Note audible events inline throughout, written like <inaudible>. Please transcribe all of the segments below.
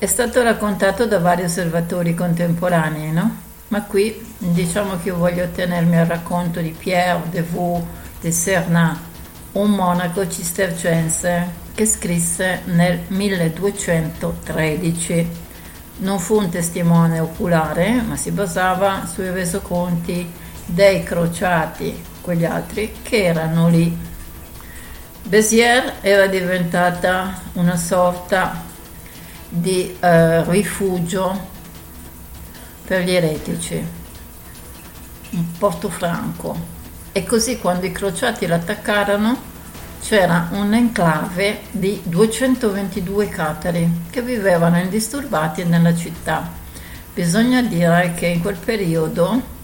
È stato raccontato da vari osservatori contemporanei, no? Ma qui diciamo che io voglio tenermi al racconto di Pierre de Vaux de Cernat, un monaco cistercense che scrisse nel 1213. Non fu un testimone oculare, ma si basava sui resoconti dei crociati, quegli altri che erano lì. Béziers era diventata una sorta di eh, rifugio per gli eretici, un porto franco. E così quando i crociati l'attaccarono c'era un enclave di 222 catari che vivevano indisturbati nella città. Bisogna dire che in quel periodo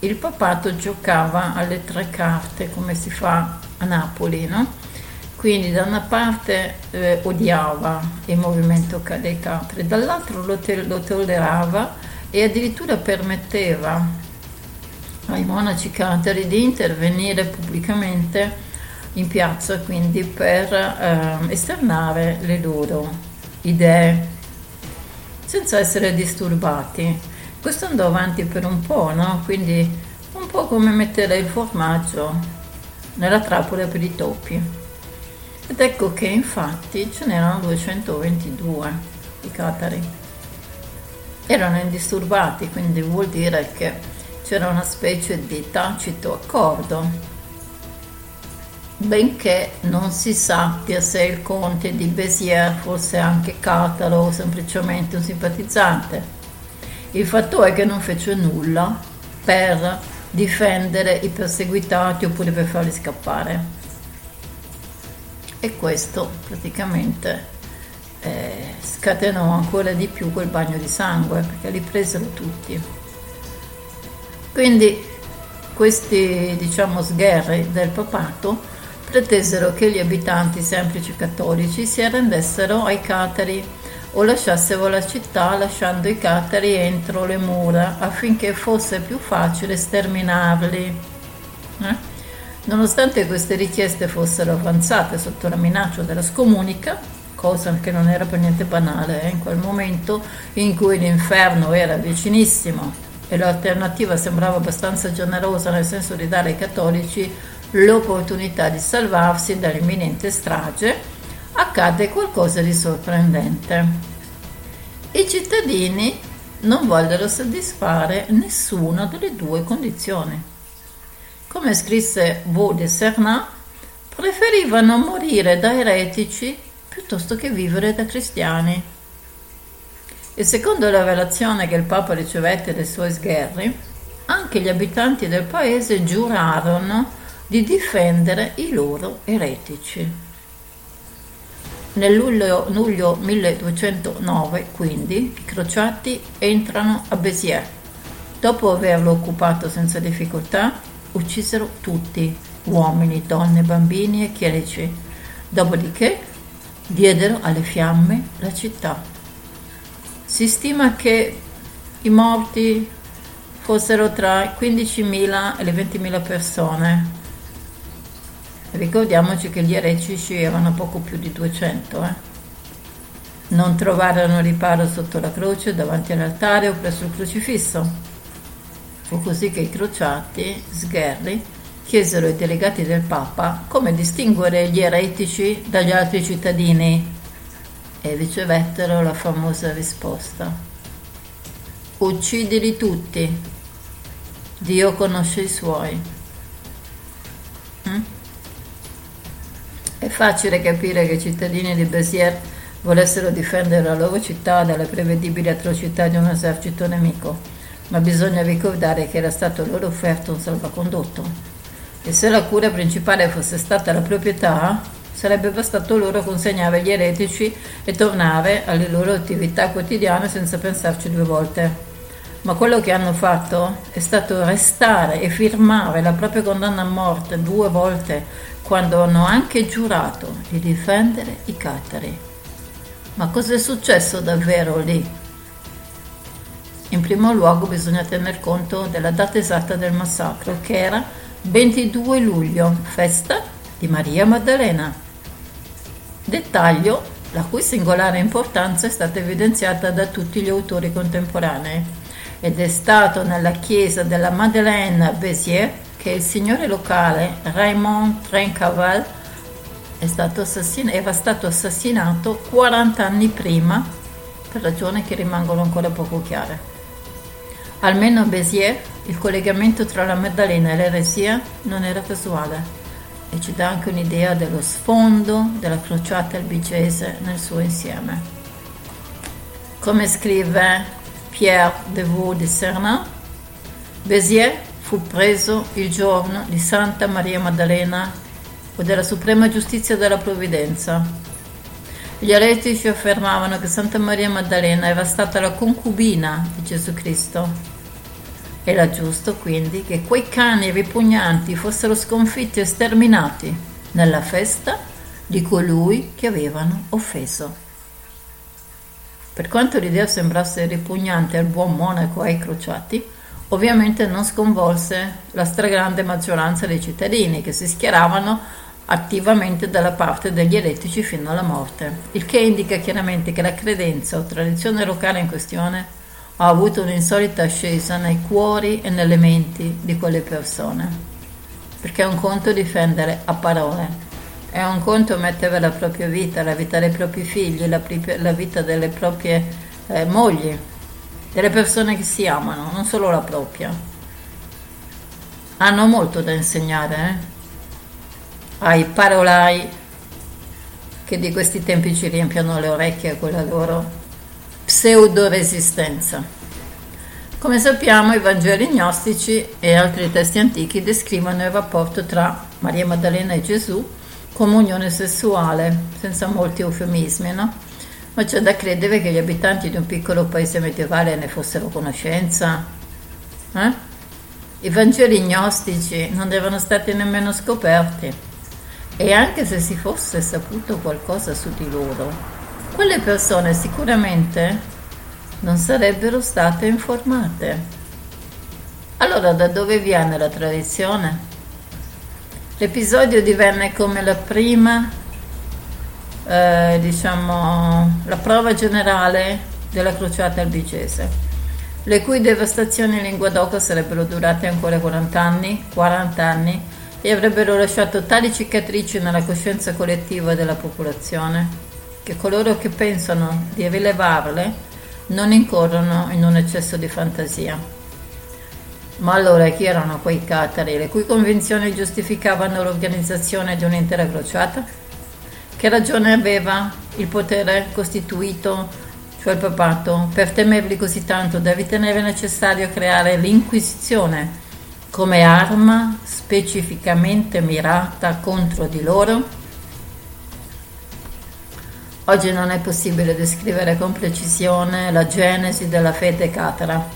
il papato giocava alle tre carte come si fa a Napoli, no? Quindi da una parte eh, odiava il movimento dei Capri, dall'altro lo, te- lo tollerava e addirittura permetteva ai monaci catari di intervenire pubblicamente in piazza quindi per eh, esternare le loro idee senza essere disturbati. Questo andò avanti per un po', no? Quindi un po' come mettere il formaggio nella trappola per i topi. Ed ecco che infatti ce n'erano 222 i catari. Erano indisturbati, quindi vuol dire che c'era una specie di tacito accordo, benché non si sappia se il conte di Béziers fosse anche cataro o semplicemente un simpatizzante. Il fatto è che non fece nulla per difendere i perseguitati oppure per farli scappare e questo praticamente eh, scatenò ancora di più quel bagno di sangue perché li presero tutti. Quindi questi diciamo sgherri del papato pretesero che gli abitanti semplici cattolici si arrendessero ai catari o lasciassero la città lasciando i catari entro le mura affinché fosse più facile sterminarli. Eh? Nonostante queste richieste fossero avanzate sotto la minaccia della scomunica, cosa che non era per niente banale eh, in quel momento in cui l'inferno era vicinissimo e l'alternativa sembrava abbastanza generosa nel senso di dare ai cattolici l'opportunità di salvarsi dall'imminente strage, accade qualcosa di sorprendente. I cittadini non vollero soddisfare nessuna delle due condizioni come scrisse Beau de Cernat, preferivano morire da eretici piuttosto che vivere da cristiani. E secondo la relazione che il Papa ricevette dai suoi sgherri, anche gli abitanti del paese giurarono di difendere i loro eretici. Nel luglio, luglio 1209, quindi, i crociati entrano a Béziers. Dopo averlo occupato senza difficoltà, uccisero tutti, uomini, donne, bambini e chierici. Dopodiché diedero alle fiamme la città. Si stima che i morti fossero tra i 15.000 e le 20.000 persone. Ricordiamoci che gli eretici erano poco più di 200. Eh? Non trovarono riparo sotto la croce, davanti all'altare o presso il crocifisso. Fu così che i crociati, sgherri, chiesero ai delegati del Papa come distinguere gli eretici dagli altri cittadini e ricevettero la famosa risposta. Uccidili tutti, Dio conosce i suoi. Mm? È facile capire che i cittadini di Béziers volessero difendere la loro città dalle prevedibili atrocità di un esercito nemico ma bisogna ricordare che era stato loro offerto un salvacondotto e se la cura principale fosse stata la proprietà, sarebbe bastato loro consegnare gli eretici e tornare alle loro attività quotidiane senza pensarci due volte. Ma quello che hanno fatto è stato restare e firmare la propria condanna a morte due volte quando hanno anche giurato di difendere i catari. Ma cosa è successo davvero lì? In primo luogo bisogna tener conto della data esatta del massacro, che era 22 luglio, festa di Maria Maddalena. Dettaglio la cui singolare importanza è stata evidenziata da tutti gli autori contemporanei ed è stato nella chiesa della Madeleine Béziers che il signore locale Raymond Trencaval stato assassina- era stato assassinato 40 anni prima per ragioni che rimangono ancora poco chiare. Almeno a Béziers il collegamento tra la Maddalena e l'eresia non era casuale e ci dà anche un'idea dello sfondo della crociata albigese nel suo insieme. Come scrive Pierre de Vaux de Cernan, Béziers fu preso il giorno di Santa Maria Maddalena o della Suprema Giustizia della Provvidenza. Gli eretici affermavano che Santa Maria Maddalena era stata la concubina di Gesù Cristo. Era giusto quindi che quei cani ripugnanti fossero sconfitti e sterminati nella festa di colui che avevano offeso. Per quanto l'idea sembrasse ripugnante al buon monaco e ai crociati, ovviamente non sconvolse la stragrande maggioranza dei cittadini che si schieravano attivamente dalla parte degli eretici fino alla morte, il che indica chiaramente che la credenza o tradizione locale in questione ha avuto un'insolita ascesa nei cuori e nelle menti di quelle persone. Perché è un conto difendere a parole, è un conto mettere la propria vita, la vita dei propri figli, la, la vita delle proprie eh, mogli, delle persone che si amano, non solo la propria. Hanno molto da insegnare eh? ai parolai che di questi tempi ci riempiono le orecchie con la loro pseudo-resistenza. Come sappiamo, i Vangeli gnostici e altri testi antichi descrivono il rapporto tra Maria Maddalena e Gesù come unione sessuale, senza molti eufemismi, no? Ma c'è da credere che gli abitanti di un piccolo paese medievale ne fossero conoscenza? Eh? I Vangeli gnostici non erano stati nemmeno scoperti e anche se si fosse saputo qualcosa su di loro, quelle persone sicuramente non sarebbero state informate. Allora da dove viene la tradizione? L'episodio divenne come la prima eh, diciamo, la prova generale della crociata albigese, le cui devastazioni in lingua d'oca sarebbero durate ancora 40 anni, 40 anni e avrebbero lasciato tali cicatrici nella coscienza collettiva della popolazione che coloro che pensano di rilevarle non incorrono in un eccesso di fantasia. Ma allora chi erano quei catari le cui convinzioni giustificavano l'organizzazione di un'intera crociata? Che ragione aveva il potere costituito, cioè il papato, per temerli così tanto da ritenere necessario creare l'Inquisizione come arma specificamente mirata contro di loro? Oggi non è possibile descrivere con precisione la genesi della fede catara,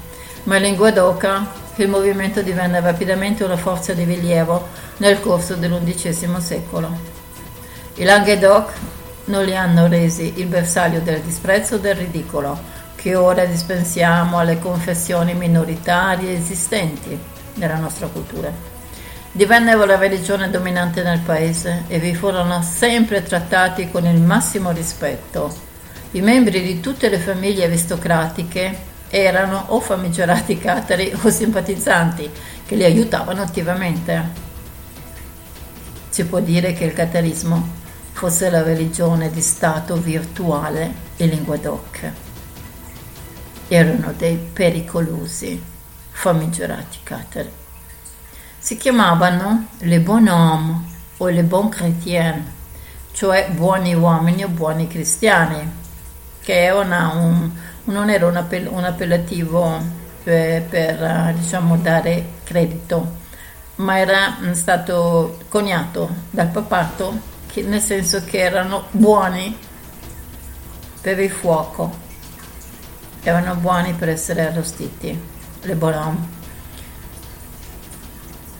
ma in lingua d'oca il movimento divenne rapidamente una forza di rilievo nel corso dell'undicesimo secolo. I Languedoc non li hanno resi il bersaglio del disprezzo e del ridicolo, che ora dispensiamo alle confessioni minoritarie esistenti nella nostra cultura. Divennero la religione dominante nel paese e vi furono sempre trattati con il massimo rispetto. I membri di tutte le famiglie aristocratiche erano o famigerati catari o simpatizzanti che li aiutavano attivamente. Si può dire che il catarismo fosse la religione di Stato virtuale e lingua doc. Erano dei pericolosi, famigerati catari. Si chiamavano le bonhomme o le bon chrétiens, cioè buoni uomini o buoni cristiani, che una, un, non era un, appell- un appellativo per, per diciamo, dare credito, ma era mm, stato coniato dal papato, che, nel senso che erano buoni per il fuoco, erano buoni per essere arrostiti, le bolon.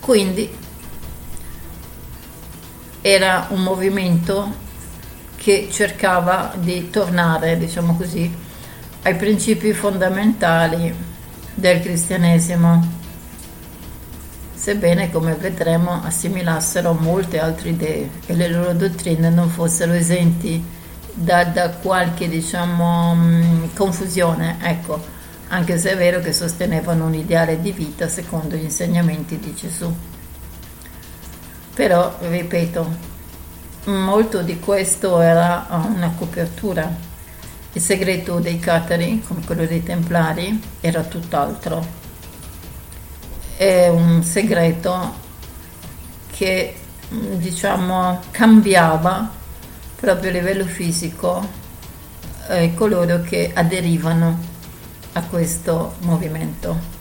Quindi era un movimento che cercava di tornare, diciamo così, ai principi fondamentali del cristianesimo, sebbene, come vedremo, assimilassero molte altre idee e le loro dottrine non fossero esenti da, da qualche, diciamo, mm, confusione, ecco, anche se è vero che sostenevano un ideale di vita secondo gli insegnamenti di Gesù. Però, ripeto, molto di questo era una copertura. Il segreto dei catari, come quello dei templari, era tutt'altro. È un segreto che, diciamo, cambiava proprio a livello fisico eh, coloro che aderivano a questo movimento.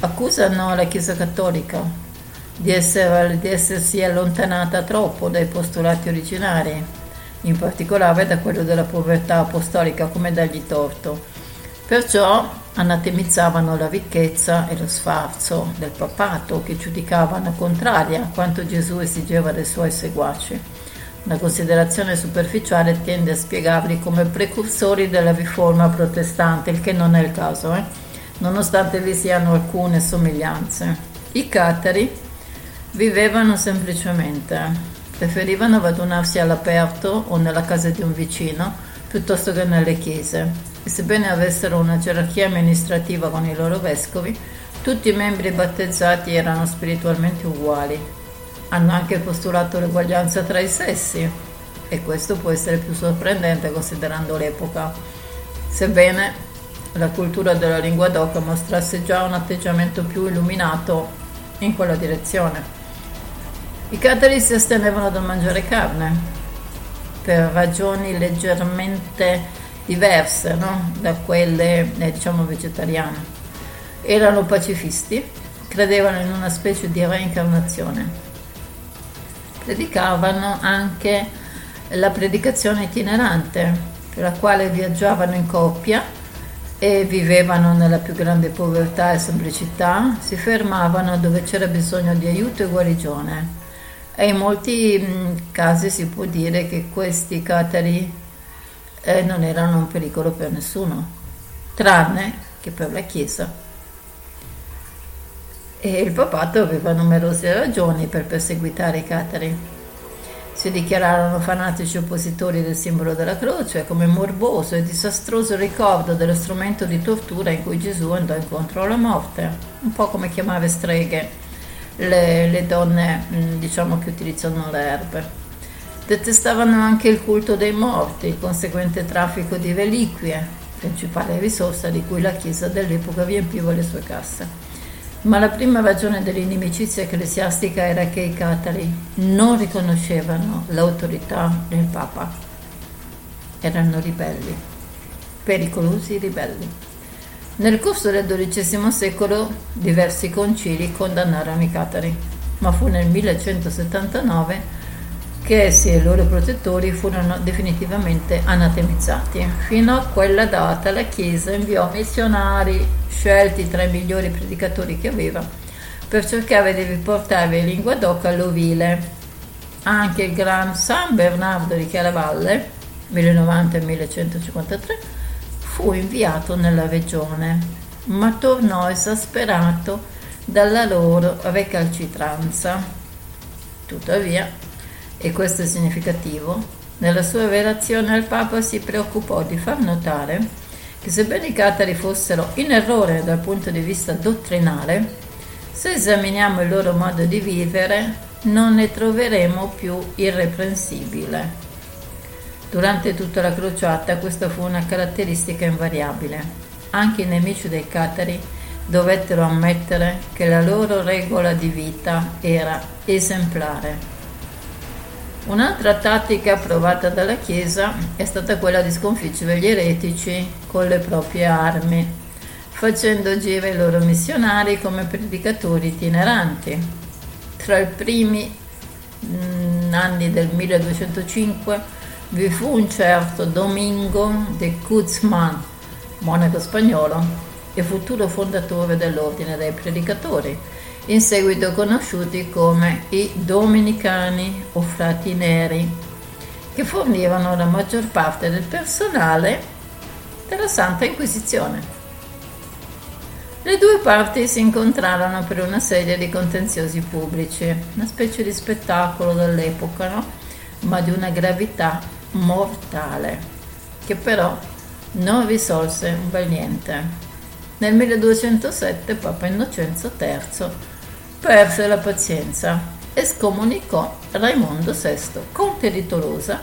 Accusano la Chiesa Cattolica di, essere, di essersi allontanata troppo dai postulati originari, in particolare da quello della povertà apostolica, come dargli torto. Perciò anatemizzavano la ricchezza e lo sfarzo del papato, che giudicavano contraria a quanto Gesù esigeva dai suoi seguaci. Una considerazione superficiale tende a spiegarli come precursori della riforma protestante, il che non è il caso, eh? nonostante vi siano alcune somiglianze. I catari Vivevano semplicemente, preferivano radunarsi all'aperto o nella casa di un vicino piuttosto che nelle chiese e sebbene avessero una gerarchia amministrativa con i loro vescovi, tutti i membri battezzati erano spiritualmente uguali. Hanno anche postulato l'eguaglianza tra i sessi e questo può essere più sorprendente considerando l'epoca, sebbene la cultura della lingua d'oca mostrasse già un atteggiamento più illuminato in quella direzione. I catari si astenevano dal mangiare carne per ragioni leggermente diverse no? da quelle eh, diciamo vegetariane. Erano pacifisti, credevano in una specie di reincarnazione. Predicavano anche la predicazione itinerante, per la quale viaggiavano in coppia e vivevano nella più grande povertà e semplicità, si fermavano dove c'era bisogno di aiuto e guarigione e in molti mm, casi si può dire che questi catari eh, non erano un pericolo per nessuno, tranne che per la Chiesa. E il papato aveva numerose ragioni per perseguitare i catari. Si dichiararono fanatici oppositori del simbolo della croce come morboso e disastroso ricordo dello strumento di tortura in cui Gesù andò incontro alla morte, un po' come chiamare streghe le, le donne mm, diciamo che utilizzano le erbe. Detestavano anche il culto dei morti, il conseguente traffico di reliquie, principale risorsa di cui la Chiesa dell'epoca riempiva le sue casse. Ma la prima ragione dell'inimicizia ecclesiastica era che i catari non riconoscevano l'autorità del Papa. Erano ribelli, pericolosi ribelli. Nel corso del XII secolo diversi concili condannarono i catari, ma fu nel 1179 che essi e i loro protettori furono definitivamente anatemizzati. Fino a quella data la Chiesa inviò missionari scelti tra i migliori predicatori che aveva per cercare di riportare in lingua d'oca l'ovile. Anche il Gran San Bernardo di Chiaravalle, 1090-1153, fu inviato nella regione, ma tornò esasperato dalla loro recalcitranza. Tuttavia, e questo è significativo, nella sua relazione al Papa si preoccupò di far notare che sebbene i catari fossero in errore dal punto di vista dottrinale, se esaminiamo il loro modo di vivere non ne troveremo più irreprensibile. Durante tutta la crociata questa fu una caratteristica invariabile. Anche i nemici dei catari dovettero ammettere che la loro regola di vita era esemplare. Un'altra tattica provata dalla Chiesa è stata quella di sconfiggere gli eretici con le proprie armi, facendo giro ai loro missionari come predicatori itineranti. Tra i primi mh, mm, anni del 1205 vi fu un certo Domingo de Guzman, monaco spagnolo e futuro fondatore dell'ordine dei predicatori, in seguito conosciuti come i Dominicani o Frati Neri, che fornivano la maggior parte del personale della Santa Inquisizione. Le due parti si incontrarono per una serie di contenziosi pubblici, una specie di spettacolo dell'epoca, no? ma di una gravità mortale, che però non risolse un bel niente. Nel 1207 Papa Innocenzo III perse la pazienza e scomunicò Raimondo VI, conte di Tolosa,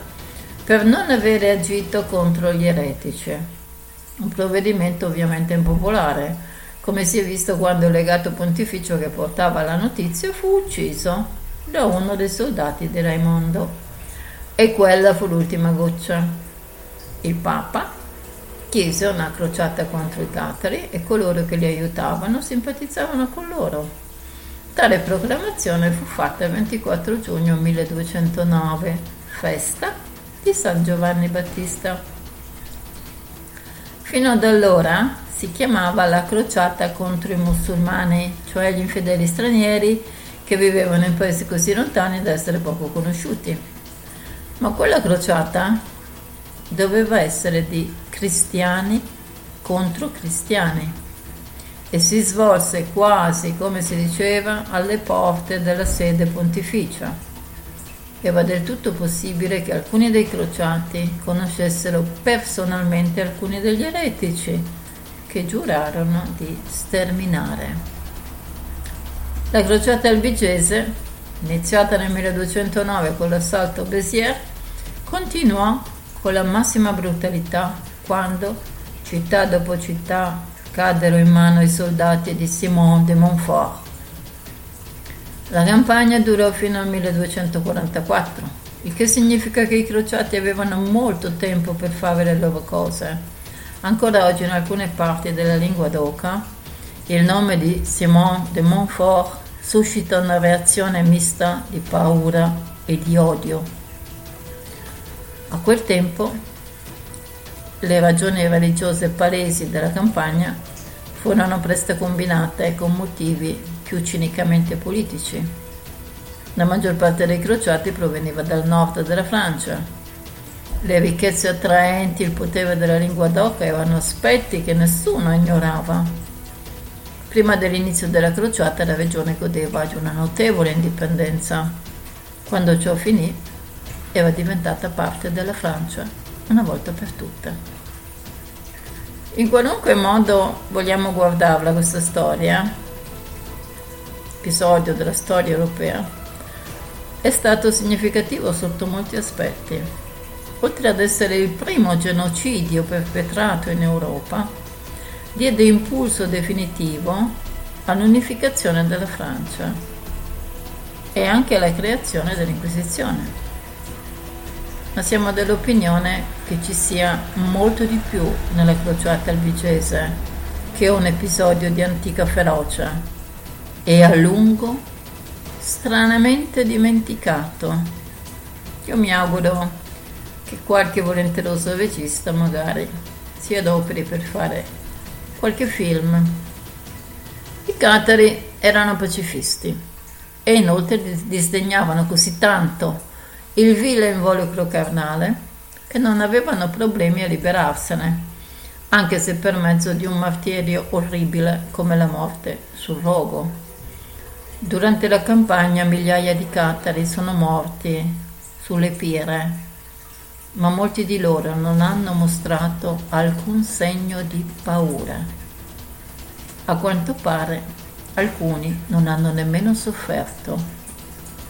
per non avere agito contro gli eretici. Un provvedimento ovviamente impopolare, come si è visto quando il legato pontificio che portava la notizia fu ucciso da uno dei soldati di Raimondo. E quella fu l'ultima goccia. Il Papa chiese una crociata contro i catari e coloro che li aiutavano simpatizzavano con loro. Tale proclamazione fu fatta il 24 giugno 1209, festa di San Giovanni Battista. Fino ad allora si chiamava la crociata contro i musulmani, cioè gli infedeli stranieri che vivevano in paesi così lontani da essere poco conosciuti. Ma quella crociata doveva essere di cristiani contro cristiani e si svolse quasi, come si diceva, alle porte della sede pontificia. Era del tutto possibile che alcuni dei crociati conoscessero personalmente alcuni degli eretici che giurarono di sterminare. La crociata albigese, iniziata nel 1209 con l'assalto a Béziers, continuò con la massima brutalità quando, città dopo città, caddero in mano i soldati di Simon de Montfort. La campagna durò fino al 1244, il che significa che i crociati avevano molto tempo per fare le loro cose. Ancora oggi in alcune parti della lingua d'Oca il nome di Simon de Montfort suscita una reazione mista di paura e di odio. A quel tempo le ragioni religiose palesi della campagna furono presto combinate con motivi più cinicamente politici. La maggior parte dei crociati proveniva dal nord della Francia. Le ricchezze attraenti, il potere della lingua d'oca erano aspetti che nessuno ignorava. Prima dell'inizio della crociata la regione godeva di una notevole indipendenza. Quando ciò finì, era diventata parte della Francia una volta per tutte. In qualunque modo vogliamo guardarla questa storia, episodio della storia europea, è stato significativo sotto molti aspetti. Oltre ad essere il primo genocidio perpetrato in Europa, diede impulso definitivo all'unificazione della Francia e anche alla creazione dell'Inquisizione ma siamo dell'opinione che ci sia molto di più nella crociata albigese che un episodio di antica ferocia e a lungo stranamente dimenticato. Io mi auguro che qualche volenteroso regista magari si adoperi per fare qualche film. I catari erano pacifisti e inoltre disdegnavano così tanto il vile involucro carnale, che non avevano problemi a liberarsene, anche se per mezzo di un martirio orribile come la morte sul rogo. Durante la campagna migliaia di catari sono morti sulle pire, ma molti di loro non hanno mostrato alcun segno di paura. A quanto pare alcuni non hanno nemmeno sofferto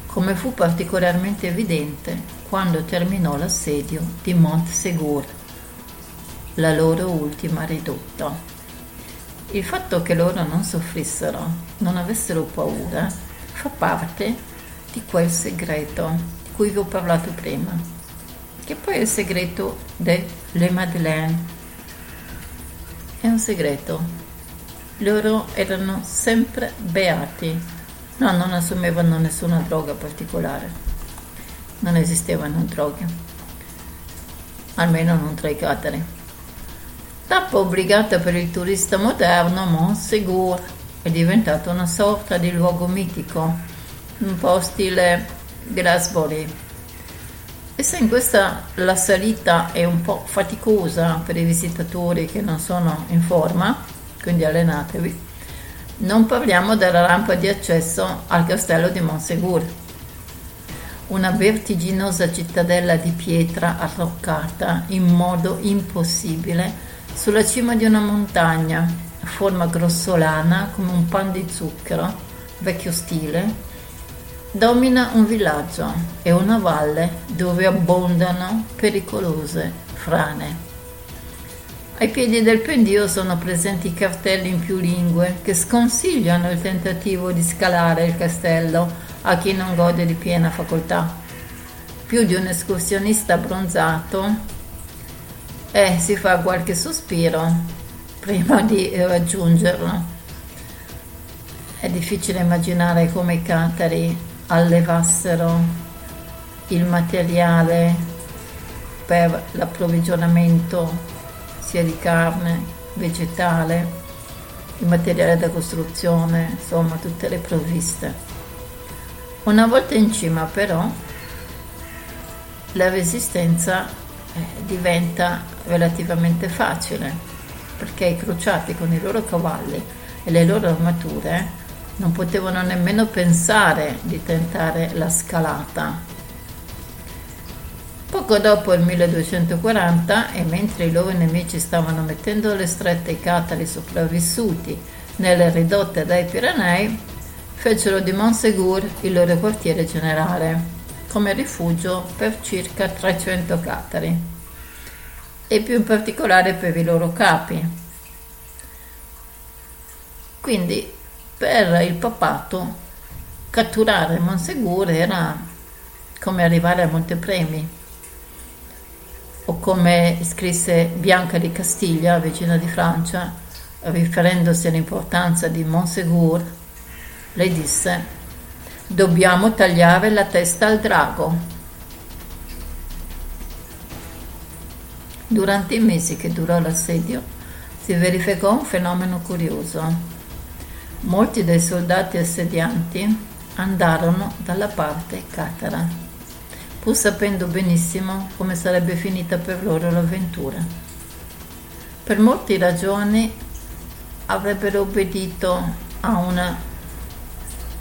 come fu particolarmente evidente quando terminò l'assedio di Montsegur, la loro ultima ridotta. Il fatto che loro non soffrissero, non avessero paura, fa parte di quel segreto di cui vi ho parlato prima, che poi è il segreto delle Madeleine. È un segreto loro erano sempre beati. No, non assumevano nessuna droga particolare. Non esistevano droghe. Almeno non tra i catari. Tappa obbligata per il turista moderno, Montsegur è diventato una sorta di luogo mitico, un po' stile Glasbury e se in questa la salita è un po' faticosa per i visitatori che non sono in forma, quindi allenatevi, non parliamo della rampa di accesso al castello di Monsegur, una vertiginosa cittadella di pietra arroccata in modo impossibile sulla cima di una montagna a forma grossolana come un pan di zucchero, vecchio stile, Domina un villaggio e una valle dove abbondano pericolose frane. Ai piedi del pendio sono presenti cartelli in più lingue che sconsigliano il tentativo di scalare il castello a chi non gode di piena facoltà. Più di un escursionista abbronzato e si fa qualche sospiro prima di raggiungerlo. È difficile immaginare come i catari allevassero il materiale per l'approvvigionamento sia di carne, vegetale, il materiale da costruzione, insomma tutte le provviste. Una volta in cima però la resistenza eh, diventa relativamente facile perché i crociati con i loro cavalli e le loro armature non potevano nemmeno pensare di tentare la scalata. Poco dopo il 1240, e mentre i loro nemici stavano mettendo alle strette i catari sopravvissuti nelle ridotte dai Pirenei, fecero di Monsegur il loro quartiere generale, come rifugio per circa 300 catari, e più in particolare per i loro capi. Quindi per il papato catturare Monsegur era come arrivare a Montepremi o come scrisse Bianca di Castiglia, vicina di Francia, riferendosi all'importanza di Monsegur, lei disse dobbiamo tagliare la testa al drago. Durante i mesi che durò l'assedio si verificò un fenomeno curioso. Molti dei soldati assedianti andarono dalla parte catara, pur sapendo benissimo come sarebbe finita per loro l'avventura. Per molte ragioni avrebbero obbedito a una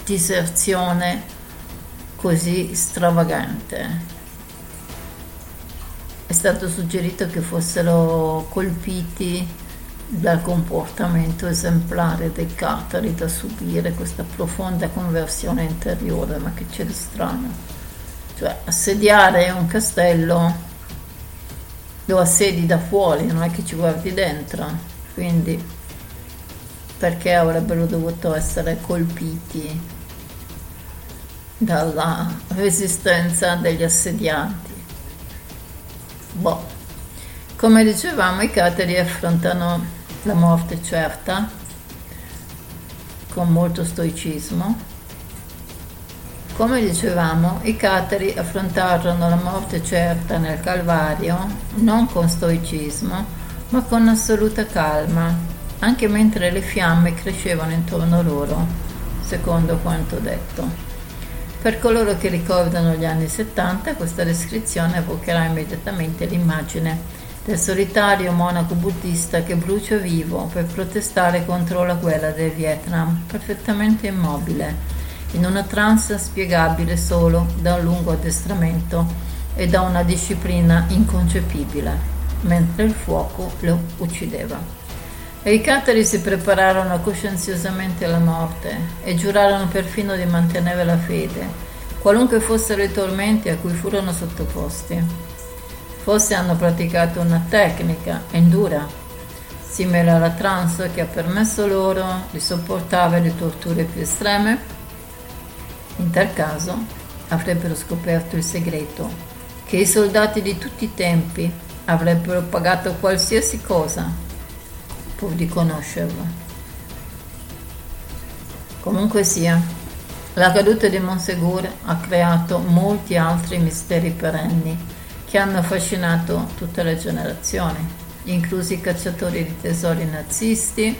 diserzione così stravagante. È stato suggerito che fossero colpiti dal comportamento esemplare dei catari da subire questa profonda conversione interiore, ma che c'è di strano? Cioè, assediare un castello lo assedi da fuori, non è che ci guardi dentro, quindi perché avrebbero dovuto essere colpiti dalla resistenza degli assedianti? Boh. Come dicevamo, i cateri affrontano la morte certa, con molto stoicismo. Come dicevamo, i cateri affrontarono la morte certa nel Calvario non con stoicismo, ma con assoluta calma, anche mentre le fiamme crescevano intorno loro, secondo quanto detto. Per coloro che ricordano gli anni 70, questa descrizione evocherà immediatamente l'immagine del solitario monaco buddista che brucia vivo per protestare contro la guerra del Vietnam, perfettamente immobile, in una trance spiegabile solo da un lungo addestramento e da una disciplina inconcepibile, mentre il fuoco lo uccideva. E i catari si prepararono coscienziosamente alla morte e giurarono perfino di mantenere la fede, qualunque fossero i tormenti a cui furono sottoposti. Forse hanno praticato una tecnica endura, simile alla trance che ha permesso loro di sopportare le torture più estreme? In tal caso avrebbero scoperto il segreto che i soldati di tutti i tempi avrebbero pagato qualsiasi cosa pur di conoscerlo. Comunque sia, la caduta di Monsegur ha creato molti altri misteri perenni che hanno affascinato tutte le generazioni, inclusi i cacciatori di tesori nazisti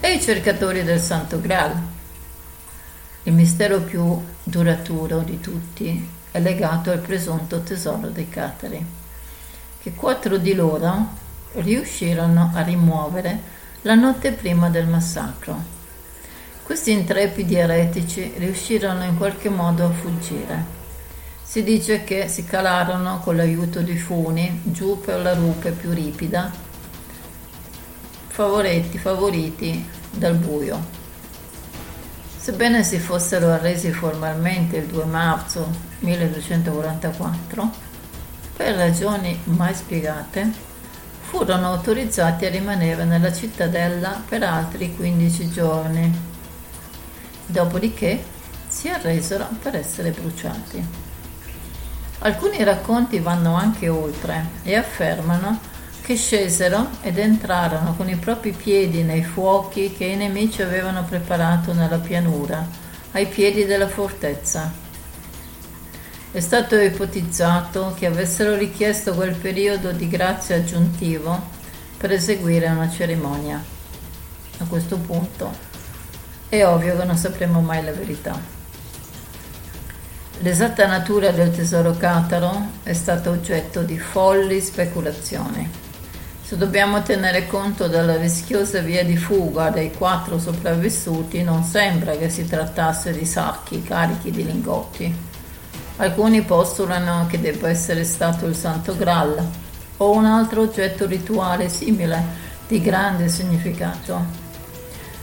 e i cercatori del Santo Graal. Il mistero più duraturo di tutti è legato al presunto tesoro dei Catari, che quattro di loro riuscirono a rimuovere la notte prima del massacro questi intrepidi eretici riuscirono in qualche modo a fuggire. Si dice che si calarono con l'aiuto di funi giù per la rupe più ripida, favoretti, favoriti dal buio. Sebbene si fossero arresi formalmente il 2 marzo 1244, per ragioni mai spiegate, furono autorizzati a rimanere nella cittadella per altri 15 giorni dopodiché si arresero per essere bruciati. Alcuni racconti vanno anche oltre e affermano che scesero ed entrarono con i propri piedi nei fuochi che i nemici avevano preparato nella pianura, ai piedi della fortezza. È stato ipotizzato che avessero richiesto quel periodo di grazia aggiuntivo per eseguire una cerimonia. A questo punto è ovvio che non sapremo mai la verità. L'esatta natura del tesoro cataro è stata oggetto di folli speculazioni. Se dobbiamo tenere conto della rischiosa via di fuga dei quattro sopravvissuti, non sembra che si trattasse di sacchi carichi di lingotti. Alcuni postulano che debba essere stato il Santo Graal o un altro oggetto rituale simile di grande significato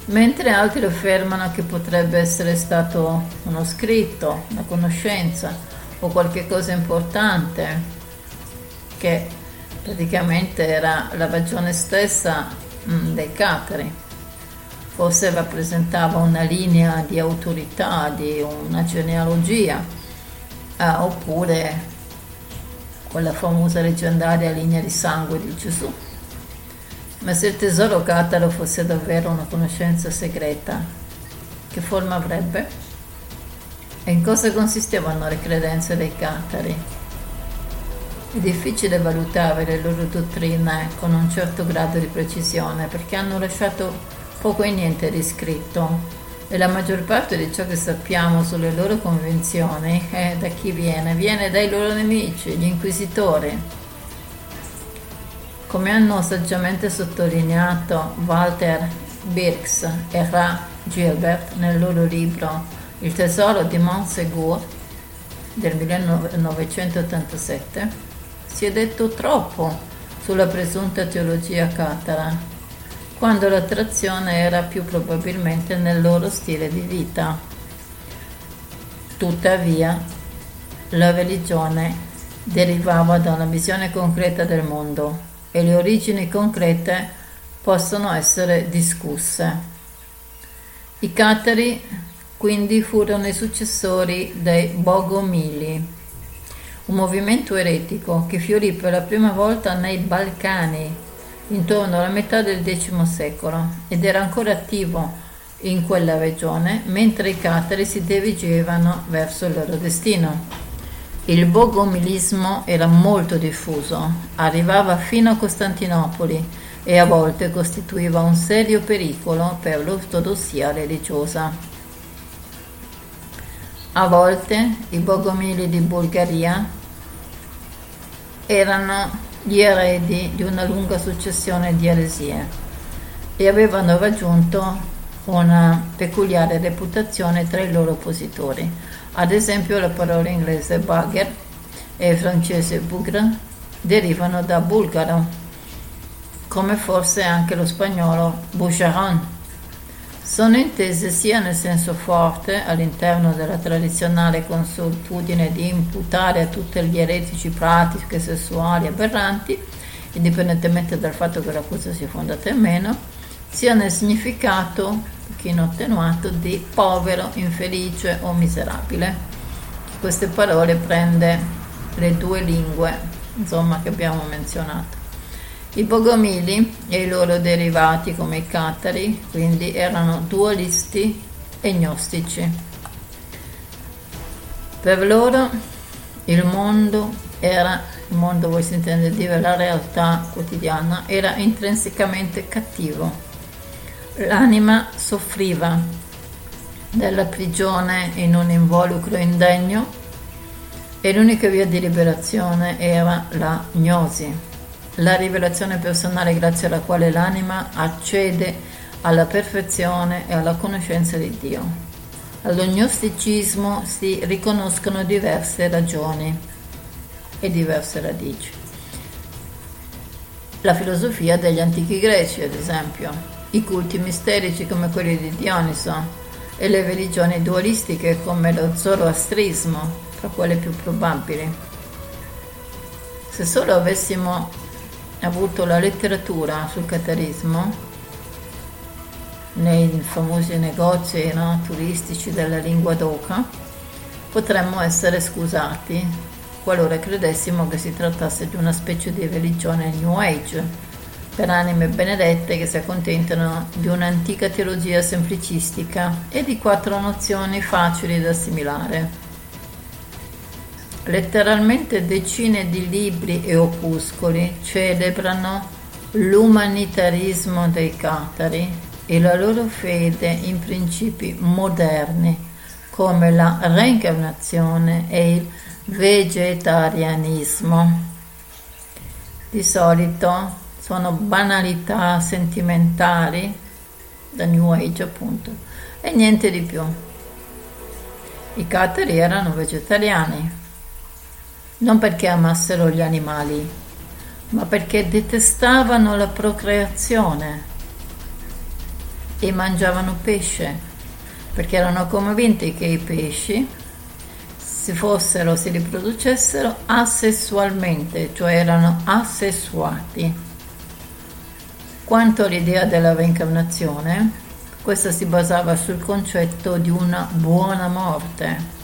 mentre altri affermano che potrebbe essere stato uno scritto, una conoscenza o qualche cosa importante che praticamente era la ragione stessa mm, dei catari. Forse rappresentava una linea di autorità, di una genealogia, eh, oppure quella famosa leggendaria linea di sangue di Gesù. Ma se il tesoro cataro fosse davvero una conoscenza segreta, che forma avrebbe? E in cosa consistevano le credenze dei catari? È difficile valutare le loro dottrine con un certo grado di precisione perché hanno lasciato poco e niente di scritto e la maggior parte di ciò che sappiamo sulle loro convinzioni è da chi viene? Viene dai loro nemici, gli inquisitori come hanno saggiamente sottolineato Walter Birks e Ra Gilbert nel loro libro Il tesoro di Montsegur del 1987, si è detto troppo sulla presunta teologia catara, quando l'attrazione era più probabilmente nel loro stile di vita. Tuttavia, la religione derivava da una visione concreta del mondo e le origini concrete possono essere discusse. I Catari quindi furono i successori dei Bogomili, un movimento eretico che fiorì per la prima volta nei Balcani intorno alla metà del X secolo ed era ancora attivo in quella regione mentre i Catari si dirigevano verso il loro destino. Il bogomilismo era molto diffuso, arrivava fino a Costantinopoli e a volte costituiva un serio pericolo per l'ortodossia religiosa. A volte i bogomili di Bulgaria erano gli eredi di una lunga successione di eresie e avevano raggiunto una peculiare reputazione tra i loro oppositori ad esempio la parola inglese bugger e francese bougre derivano da bulgaro, come forse anche lo spagnolo boucheron. Sono intese sia nel senso forte all'interno della tradizionale consuetudine di imputare a tutti gli eretici pratiche sessuali aberranti, indipendentemente dal fatto che la cosa sia fondata in meno, sia nel significato pochino attenuato di povero, infelice o miserabile. Queste parole prende le due lingue, insomma, che abbiamo menzionato. I Bogomili e i loro derivati come i Catari, quindi erano dualisti e gnostici. Per loro il mondo era, il mondo voi si intende dire la realtà quotidiana, era intrinsecamente cattivo. L'anima soffriva della prigione in un involucro indegno e l'unica via di liberazione era la gnosi, la rivelazione personale grazie alla quale l'anima accede alla perfezione e alla conoscenza di Dio. Allo gnosticismo si riconoscono diverse ragioni e diverse radici. La filosofia degli antichi greci, ad esempio, i culti misterici come quelli di Dioniso e le religioni dualistiche come lo zoroastrismo tra quelle più probabili. Se solo avessimo avuto la letteratura sul catarismo, nei famosi negozi no, turistici della lingua d'oca, potremmo essere scusati qualora credessimo che si trattasse di una specie di religione New Age, per anime benedette che si accontentano di un'antica teologia semplicistica e di quattro nozioni facili da assimilare letteralmente decine di libri e opuscoli celebrano l'umanitarismo dei catari e la loro fede in principi moderni come la reincarnazione e il vegetarianismo. Di solito sono banalità sentimentali, da New Age appunto, e niente di più. I catari erano vegetariani, non perché amassero gli animali, ma perché detestavano la procreazione e mangiavano pesce, perché erano convinti che i pesci si fossero, si riproducessero asessualmente, cioè erano asessuati. Quanto all'idea della reincarnazione, questa si basava sul concetto di una buona morte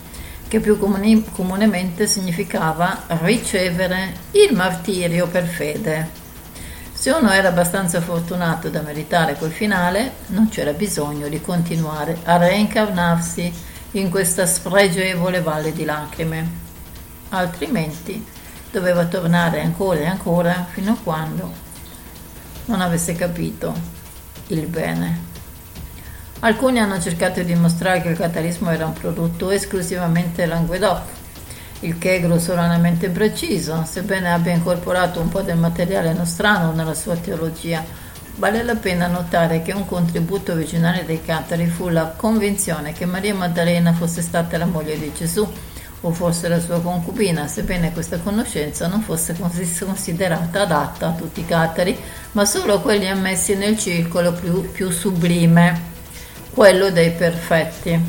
che più comuni, comunemente significava ricevere il martirio per fede. Se uno era abbastanza fortunato da meritare quel finale, non c'era bisogno di continuare a reincarnarsi in questa spregevole valle di lacrime, altrimenti doveva tornare ancora e ancora fino a quando non avesse capito il bene. Alcuni hanno cercato di dimostrare che il catarismo era un prodotto esclusivamente Languedoc, il che è grossolanamente preciso, sebbene abbia incorporato un po' del materiale nostrano nella sua teologia. Vale la pena notare che un contributo originale dei catari fu la convinzione che Maria Maddalena fosse stata la moglie di Gesù o forse la sua concubina, sebbene questa conoscenza non fosse considerata adatta a tutti i catari, ma solo a quelli ammessi nel circolo più, più sublime quello dei perfetti.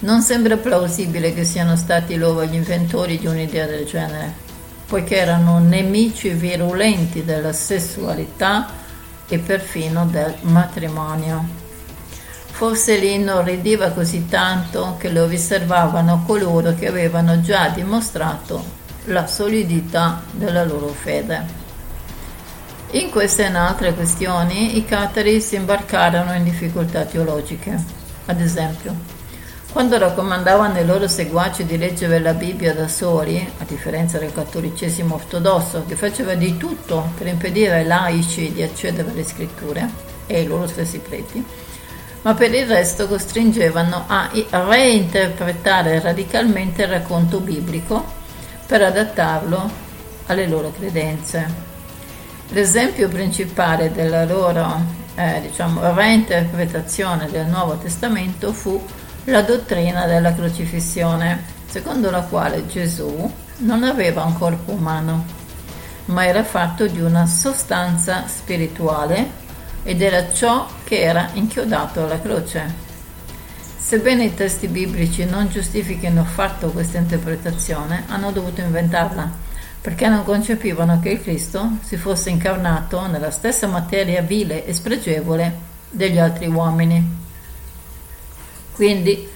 Non sembra plausibile che siano stati loro gli inventori di un'idea del genere, poiché erano nemici virulenti della sessualità e perfino del matrimonio. Forse li inorridiva così tanto che lo riservavano coloro che avevano già dimostrato la solidità della loro fede. In queste e in altre questioni i catari si imbarcarono in difficoltà teologiche. Ad esempio, quando raccomandavano ai loro seguaci di leggere la Bibbia da soli, a differenza del cattolicesimo ortodosso che faceva di tutto per impedire ai laici di accedere alle scritture e ai loro stessi preti, ma per il resto costringevano a reinterpretare radicalmente il racconto biblico per adattarlo alle loro credenze. L'esempio principale della loro eh, diciamo, reinterpretazione del Nuovo Testamento fu la dottrina della crocifissione, secondo la quale Gesù non aveva un corpo umano, ma era fatto di una sostanza spirituale ed era ciò che era inchiodato alla croce. Sebbene i testi biblici non giustifichino affatto questa interpretazione, hanno dovuto inventarla perché non concepivano che il Cristo si fosse incarnato nella stessa materia vile e spregevole degli altri uomini. Quindi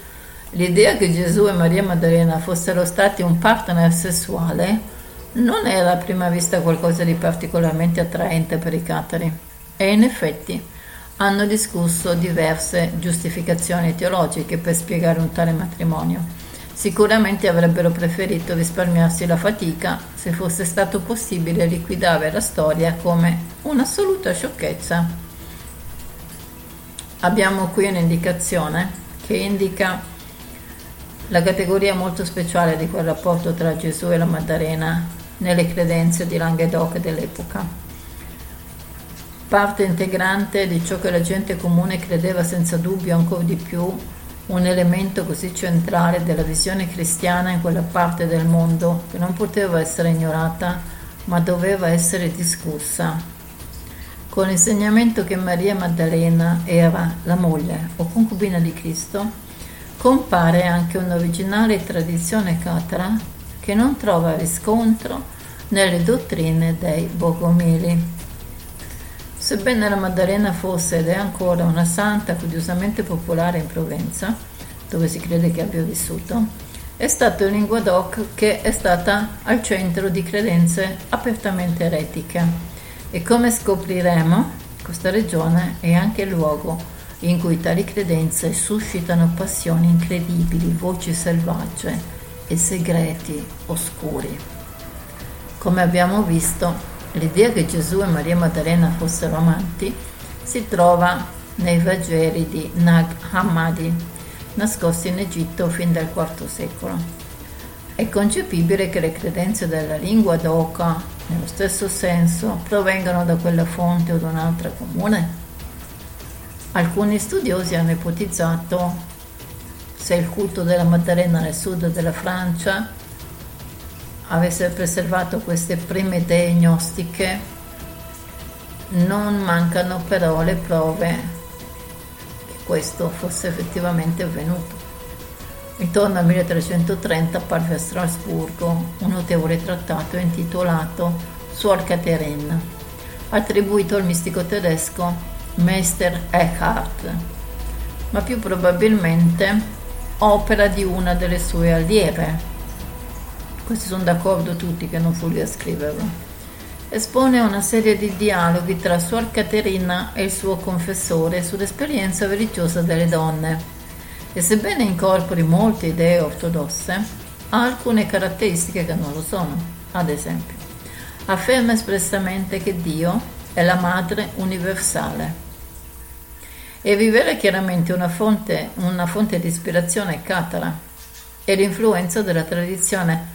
l'idea che Gesù e Maria Maddalena fossero stati un partner sessuale non era a prima vista qualcosa di particolarmente attraente per i catari e in effetti hanno discusso diverse giustificazioni teologiche per spiegare un tale matrimonio. Sicuramente avrebbero preferito risparmiarsi la fatica se fosse stato possibile liquidare la storia come un'assoluta sciocchezza. Abbiamo qui un'indicazione che indica la categoria molto speciale di quel rapporto tra Gesù e la Maddalena nelle credenze di Languedoc dell'epoca. Parte integrante di ciò che la gente comune credeva senza dubbio ancora di più un elemento così centrale della visione cristiana in quella parte del mondo che non poteva essere ignorata ma doveva essere discussa. Con l'insegnamento che Maria Maddalena era la moglie o concubina di Cristo, compare anche un'originale tradizione catara che non trova riscontro nelle dottrine dei Bogomili. Sebbene la Maddalena fosse ed è ancora una santa curiosamente popolare in Provenza, dove si crede che abbia vissuto, è stato il Linguadoc che è stata al centro di credenze apertamente eretiche. E come scopriremo, questa regione è anche il luogo in cui tali credenze suscitano passioni incredibili, voci selvagge e segreti oscuri. Come abbiamo visto, L'idea che Gesù e Maria Maddalena fossero amanti si trova nei Vangeli di Nag Hammadi, nascosti in Egitto fin dal IV secolo. È concepibile che le credenze della lingua d'Oca, nello stesso senso, provengano da quella fonte o da un'altra comune? Alcuni studiosi hanno ipotizzato se il culto della Maddalena nel sud della Francia avesse preservato queste prime idee gnostiche, non mancano però le prove che questo fosse effettivamente avvenuto. Intorno al 1330 apparve a Strasburgo un notevole trattato intitolato Suor Catherine, attribuito al mistico tedesco Meister Eckhart, ma più probabilmente opera di una delle sue allieve, questi sono d'accordo tutti che non fu lui a scriverlo, espone una serie di dialoghi tra Suor Caterina e il suo confessore sull'esperienza religiosa delle donne. E sebbene incorpori molte idee ortodosse, ha alcune caratteristiche che non lo sono. Ad esempio, afferma espressamente che Dio è la madre universale. E rivela chiaramente una fonte, una fonte di ispirazione catara e l'influenza della tradizione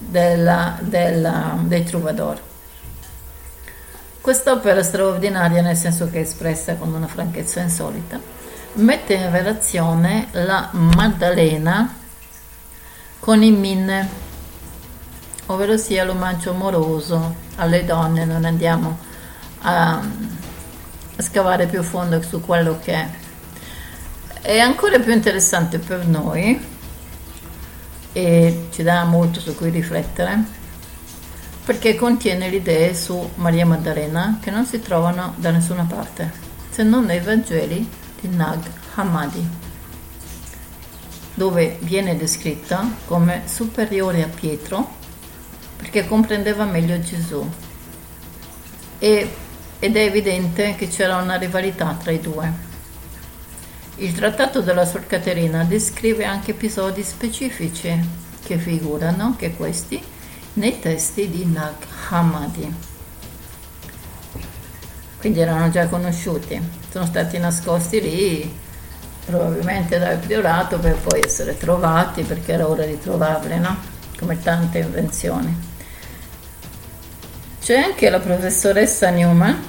della, della, dei Troubadour. Quest'opera straordinaria, nel senso che è espressa con una franchezza insolita, mette in relazione la Maddalena con i minne, ovvero sia l'omaggio amoroso alle donne, non andiamo a, a scavare più a fondo su quello che è. È ancora più interessante per noi e ci dà molto su cui riflettere perché contiene le idee su Maria Maddalena che non si trovano da nessuna parte se non nei Vangeli di Nag Hammadi dove viene descritta come superiore a Pietro perché comprendeva meglio Gesù. E, ed è evidente che c'era una rivalità tra i due il trattato della Sor Caterina descrive anche episodi specifici che figurano, che questi, nei testi di Nag Hammadi. Quindi erano già conosciuti, sono stati nascosti lì probabilmente dal priorato per poi essere trovati perché era ora di trovarli, no? Come tante invenzioni. C'è anche la professoressa Newman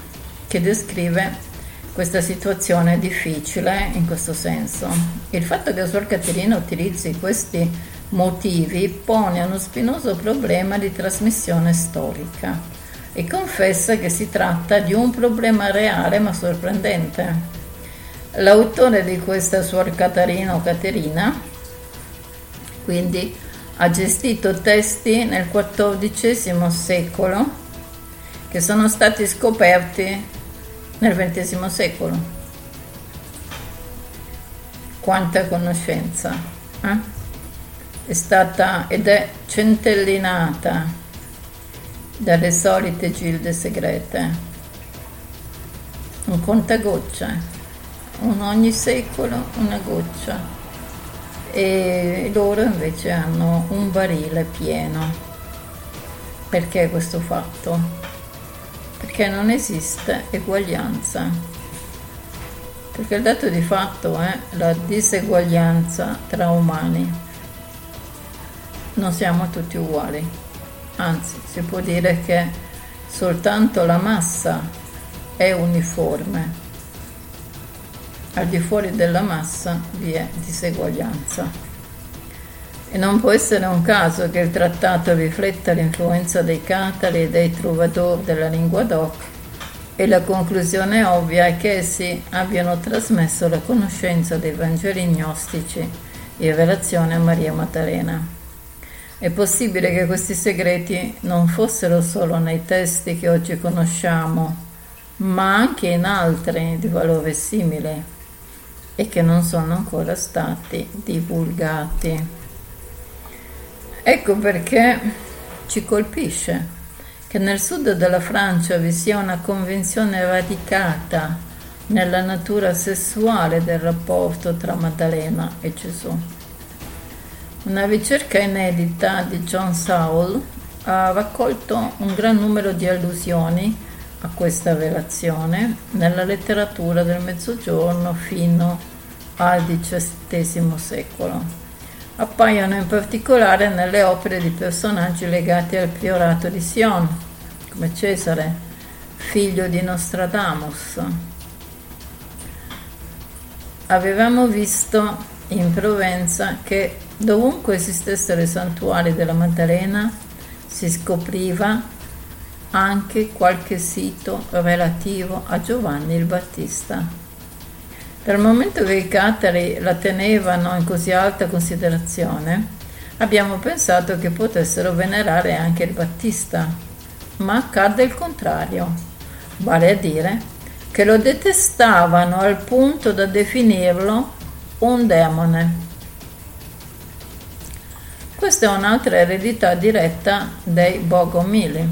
che descrive questa situazione è difficile in questo senso. Il fatto che Suor Caterina utilizzi questi motivi pone uno spinoso problema di trasmissione storica e confessa che si tratta di un problema reale ma sorprendente. L'autore di questa Suor Caterina o Caterina quindi ha gestito testi nel XIV secolo che sono stati scoperti nel XX secolo. Quanta conoscenza eh? è stata ed è centellinata dalle solite gilde segrete. un contagoccia, un ogni secolo una goccia e loro invece hanno un barile pieno. Perché questo fatto? Perché non esiste eguaglianza. Perché il dato di fatto è la diseguaglianza tra umani. Non siamo tutti uguali, anzi si può dire che soltanto la massa è uniforme. Al di fuori della massa vi è diseguaglianza. E non può essere un caso che il trattato rifletta l'influenza dei catari e dei troubadour della lingua doc e la conclusione ovvia è che essi abbiano trasmesso la conoscenza dei Vangeli gnostici in relazione a Maria Maddalena. È possibile che questi segreti non fossero solo nei testi che oggi conosciamo, ma anche in altri di valore simile e che non sono ancora stati divulgati. Ecco perché ci colpisce che nel sud della Francia vi sia una convinzione radicata nella natura sessuale del rapporto tra Maddalena e Gesù. Una ricerca inedita di John Saul ha raccolto un gran numero di allusioni a questa relazione nella letteratura del Mezzogiorno fino al XVII secolo appaiono in particolare nelle opere di personaggi legati al priorato di Sion, come Cesare, figlio di Nostradamus. Avevamo visto in Provenza che dovunque esistessero i santuari della Maddalena si scopriva anche qualche sito relativo a Giovanni il Battista. Dal momento che i catari la tenevano in così alta considerazione, abbiamo pensato che potessero venerare anche il Battista, ma accadde il contrario, vale a dire che lo detestavano al punto da definirlo un demone. Questa è un'altra eredità diretta dei Bogomili,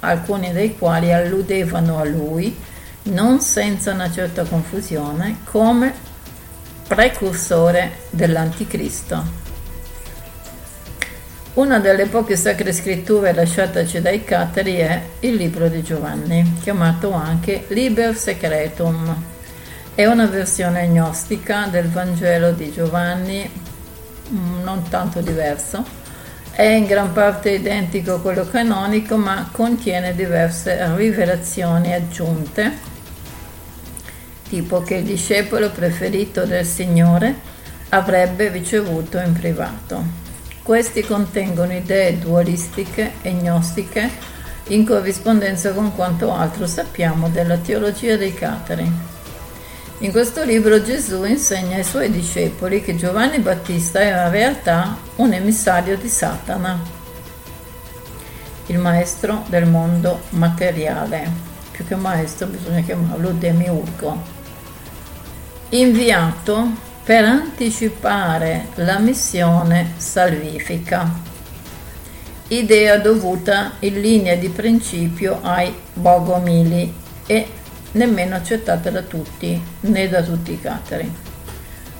alcuni dei quali alludevano a lui non senza una certa confusione, come precursore dell'Anticristo. Una delle poche sacre scritture lasciataci dai Cateri è il libro di Giovanni, chiamato anche Liber Secretum. È una versione gnostica del Vangelo di Giovanni, mm, non tanto diverso. È in gran parte identico a quello canonico, ma contiene diverse rivelazioni aggiunte tipo che il discepolo preferito del Signore avrebbe ricevuto in privato. Questi contengono idee dualistiche e gnostiche in corrispondenza con quanto altro sappiamo della teologia dei Catari. In questo libro Gesù insegna ai suoi discepoli che Giovanni Battista era in realtà un emissario di Satana, il maestro del mondo materiale. Più che maestro bisogna chiamarlo demiurgo inviato per anticipare la missione salvifica, idea dovuta in linea di principio ai Bogomili e nemmeno accettata da tutti, né da tutti i catari.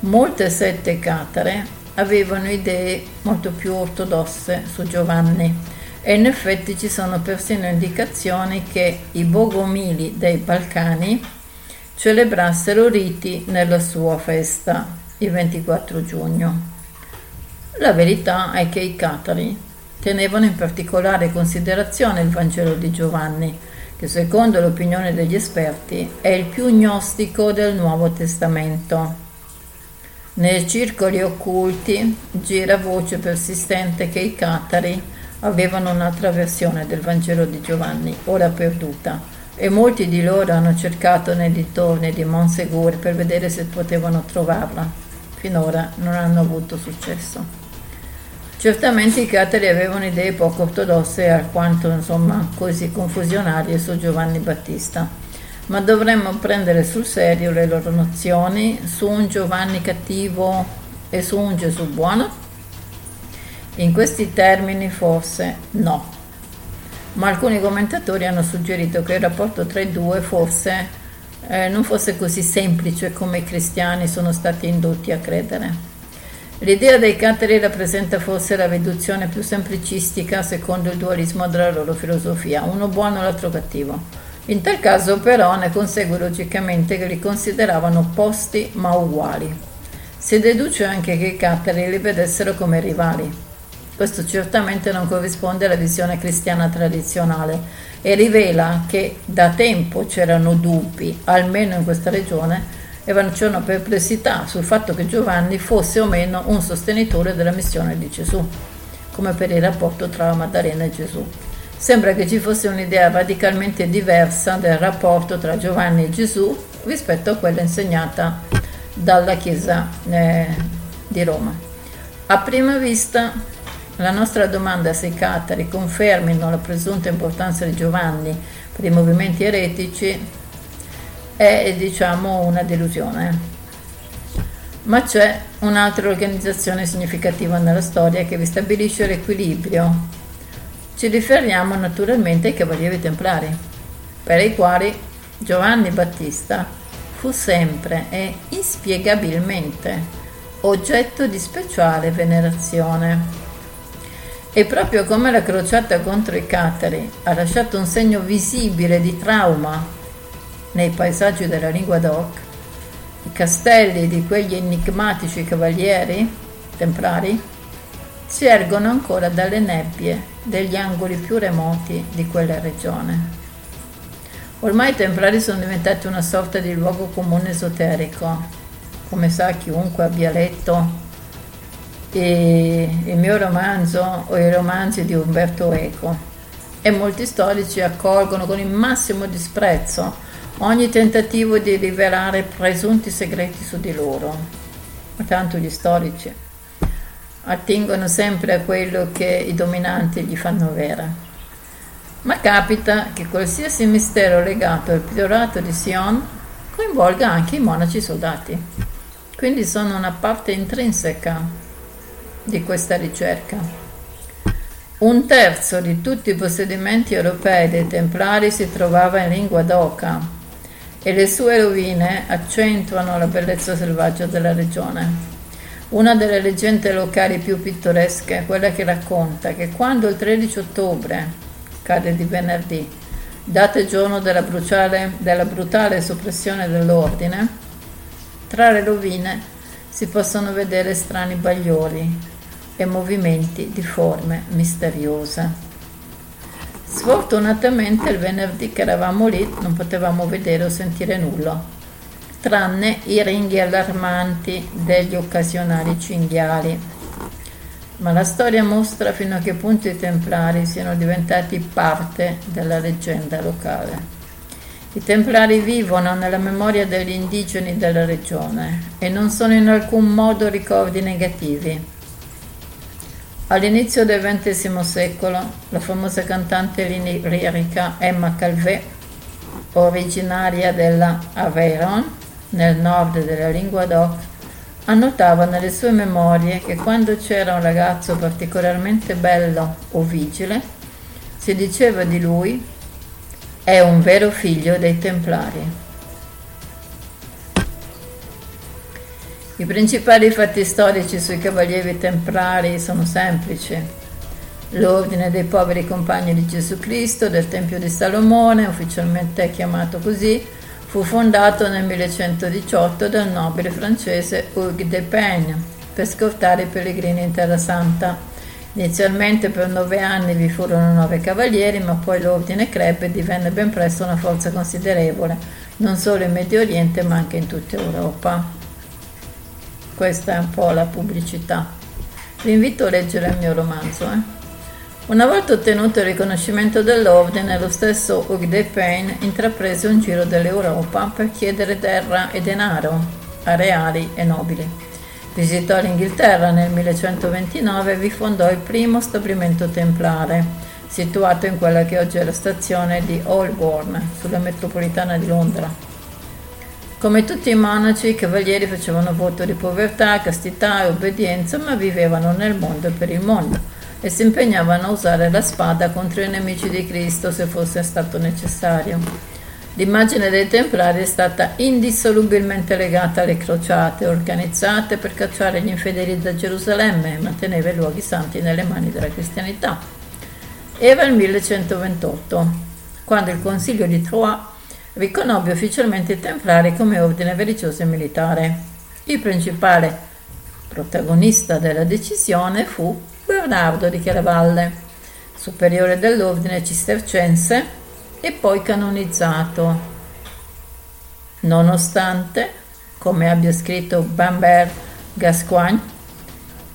Molte sette catere avevano idee molto più ortodosse su Giovanni e in effetti ci sono persino indicazioni che i Bogomili dei Balcani celebrassero riti nella sua festa il 24 giugno. La verità è che i catari tenevano in particolare considerazione il Vangelo di Giovanni, che secondo l'opinione degli esperti è il più gnostico del Nuovo Testamento. Nei circoli occulti gira voce persistente che i catari avevano un'altra versione del Vangelo di Giovanni, ora perduta, e molti di loro hanno cercato nei dintorni di Monsegur per vedere se potevano trovarla. Finora non hanno avuto successo. Certamente i catari avevano idee poco ortodosse alquanto insomma così confusionarie su Giovanni Battista, ma dovremmo prendere sul serio le loro nozioni su un Giovanni cattivo e su un Gesù buono? In questi termini forse no ma alcuni commentatori hanno suggerito che il rapporto tra i due forse eh, non fosse così semplice come i cristiani sono stati indotti a credere. L'idea dei cateri rappresenta forse la riduzione più semplicistica secondo il dualismo della loro filosofia, uno buono e l'altro cattivo. In tal caso però ne consegue logicamente che li consideravano opposti ma uguali. Si deduce anche che i cateri li vedessero come rivali. Questo certamente non corrisponde alla visione cristiana tradizionale e rivela che da tempo c'erano dubbi, almeno in questa regione, e c'erano perplessità sul fatto che Giovanni fosse o meno un sostenitore della missione di Gesù, come per il rapporto tra Maddalena e Gesù. Sembra che ci fosse un'idea radicalmente diversa del rapporto tra Giovanni e Gesù rispetto a quella insegnata dalla Chiesa eh, di Roma. A prima vista la nostra domanda se i catari confermino la presunta importanza di Giovanni per i movimenti eretici è diciamo una delusione. Ma c'è un'altra organizzazione significativa nella storia che ristabilisce l'equilibrio. Ci riferiamo naturalmente ai Cavalieri Templari, per i quali Giovanni Battista fu sempre e inspiegabilmente oggetto di speciale venerazione. E proprio come la crociata contro i catari ha lasciato un segno visibile di trauma nei paesaggi della lingua d'Oc, i castelli di quegli enigmatici cavalieri templari si ergono ancora dalle nebbie degli angoli più remoti di quella regione. Ormai i templari sono diventati una sorta di luogo comune esoterico, come sa chiunque abbia letto il mio romanzo o i romanzi di Umberto Eco e molti storici accolgono con il massimo disprezzo ogni tentativo di rivelare presunti segreti su di loro. Ma tanto gli storici attingono sempre a quello che i dominanti gli fanno avere. Ma capita che qualsiasi mistero legato al priorato di Sion coinvolga anche i monaci soldati. Quindi sono una parte intrinseca di questa ricerca. Un terzo di tutti i possedimenti europei dei templari si trovava in lingua d'oca, e le sue rovine accentuano la bellezza selvaggia della regione. Una delle leggende locali più pittoresche è quella che racconta che quando il 13 ottobre, cade di venerdì, data e giorno della, bruciale, della brutale soppressione dell'ordine, tra le rovine si possono vedere strani bagliori e movimenti di forme misteriose. Sfortunatamente il venerdì che eravamo lì non potevamo vedere o sentire nulla, tranne i ringhi allarmanti degli occasionali cinghiali. Ma la storia mostra fino a che punto i templari siano diventati parte della leggenda locale. I templari vivono nella memoria degli indigeni della regione e non sono in alcun modo ricordi negativi All'inizio del XX secolo, la famosa cantante lirica Emma Calvé, originaria della Aveyron, nel nord della lingua d'Oc, annotava nelle sue memorie che quando c'era un ragazzo particolarmente bello o vigile, si diceva di lui è un vero figlio dei Templari. I principali fatti storici sui cavalieri templari sono semplici. L'ordine dei poveri compagni di Gesù Cristo del Tempio di Salomone, ufficialmente chiamato così, fu fondato nel 1118 dal nobile francese Hugues de Peigne per scortare i pellegrini in Terra Santa. Inizialmente per nove anni vi furono nove cavalieri, ma poi l'ordine crebbe e divenne ben presto una forza considerevole, non solo in Medio Oriente ma anche in tutta Europa. Questa è un po' la pubblicità. Vi invito a leggere il mio romanzo. Eh? Una volta ottenuto il riconoscimento dell'ordine, lo stesso Hugues de Payne intraprese un giro dell'Europa per chiedere terra e denaro a reali e nobili. Visitò l'Inghilterra nel 1129 e vi fondò il primo stabilimento templare, situato in quella che oggi è la stazione di Holborn, sulla metropolitana di Londra. Come tutti i monaci, i cavalieri facevano voto di povertà, castità e obbedienza, ma vivevano nel mondo e per il mondo e si impegnavano a usare la spada contro i nemici di Cristo se fosse stato necessario. L'immagine dei Templari è stata indissolubilmente legata alle crociate organizzate per cacciare gli infedeli da Gerusalemme e mantenere i luoghi santi nelle mani della cristianità. Era il 1128, quando il Consiglio di Troyes riconobbe ufficialmente i Templari come ordine religioso e militare. Il principale protagonista della decisione fu Bernardo di Chiaravalle, superiore dell'ordine cistercense e poi canonizzato. Nonostante, come abbia scritto Bambert Gascoigne,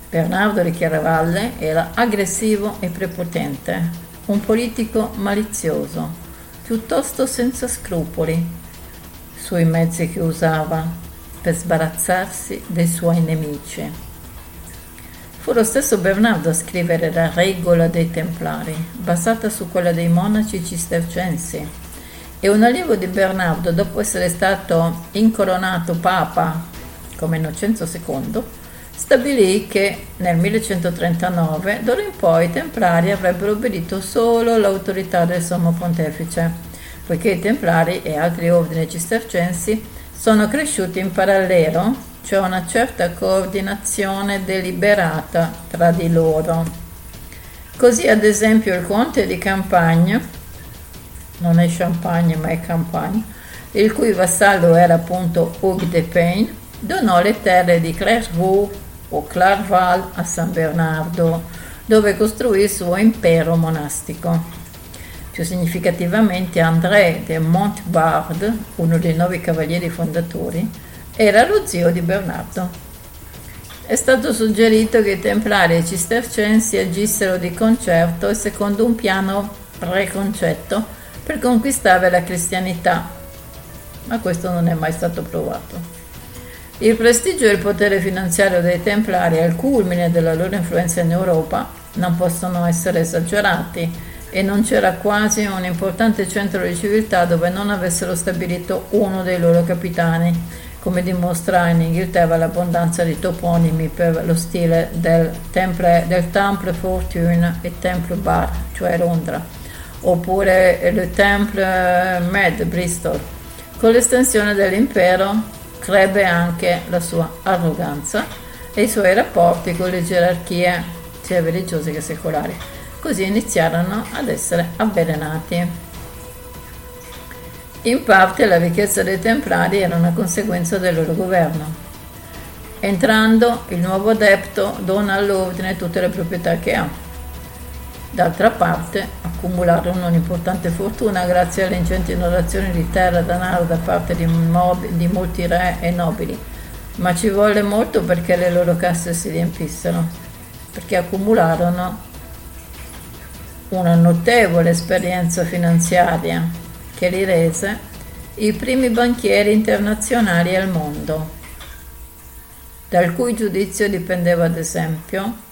Bernardo di Chiaravalle era aggressivo e prepotente, un politico malizioso, piuttosto senza scrupoli sui mezzi che usava per sbarazzarsi dei suoi nemici. Fu lo stesso Bernardo a scrivere la regola dei Templari, basata su quella dei monaci cistercensi. E un allievo di Bernardo, dopo essere stato incoronato papa come Innocenzo II, stabilì che nel 1139 d'ora in poi i Templari avrebbero obbedito solo all'autorità del Sommo Pontefice, poiché i Templari e altri ordini cistercensi sono cresciuti in parallelo c'è una certa coordinazione deliberata tra di loro. Così ad esempio il conte di Campagna, non è Champagne ma è Campagne, il cui vassallo era appunto Hugues de Payne, donò le terre di Clairvaux o Clarval a San Bernardo, dove costruì il suo impero monastico. Più significativamente André de Montbard, uno dei nove cavalieri fondatori, era lo zio di Bernardo. È stato suggerito che i templari e i cistercensi agissero di concerto e secondo un piano preconcetto per conquistare la cristianità, ma questo non è mai stato provato. Il prestigio e il potere finanziario dei templari al culmine della loro influenza in Europa non possono essere esagerati e non c'era quasi un importante centro di civiltà dove non avessero stabilito uno dei loro capitani come dimostra in Inghilterra l'abbondanza di toponimi per lo stile del Temple, del Temple Fortune e Temple Bar, cioè Londra, oppure il Temple Med Bristol. Con l'estensione dell'impero crebbe anche la sua arroganza e i suoi rapporti con le gerarchie sia religiose che secolari. Così iniziarono ad essere avvelenati. In parte la ricchezza dei templari era una conseguenza del loro governo. Entrando, il nuovo adepto dona all'ordine tutte le proprietà che ha. D'altra parte, accumularono un'importante fortuna grazie alle ingenti donazioni di terra e denaro da parte di, mob- di molti re e nobili, ma ci volle molto perché le loro casse si riempissero, perché accumularono una notevole esperienza finanziaria che li rese i primi banchieri internazionali al mondo, dal cui giudizio dipendeva ad esempio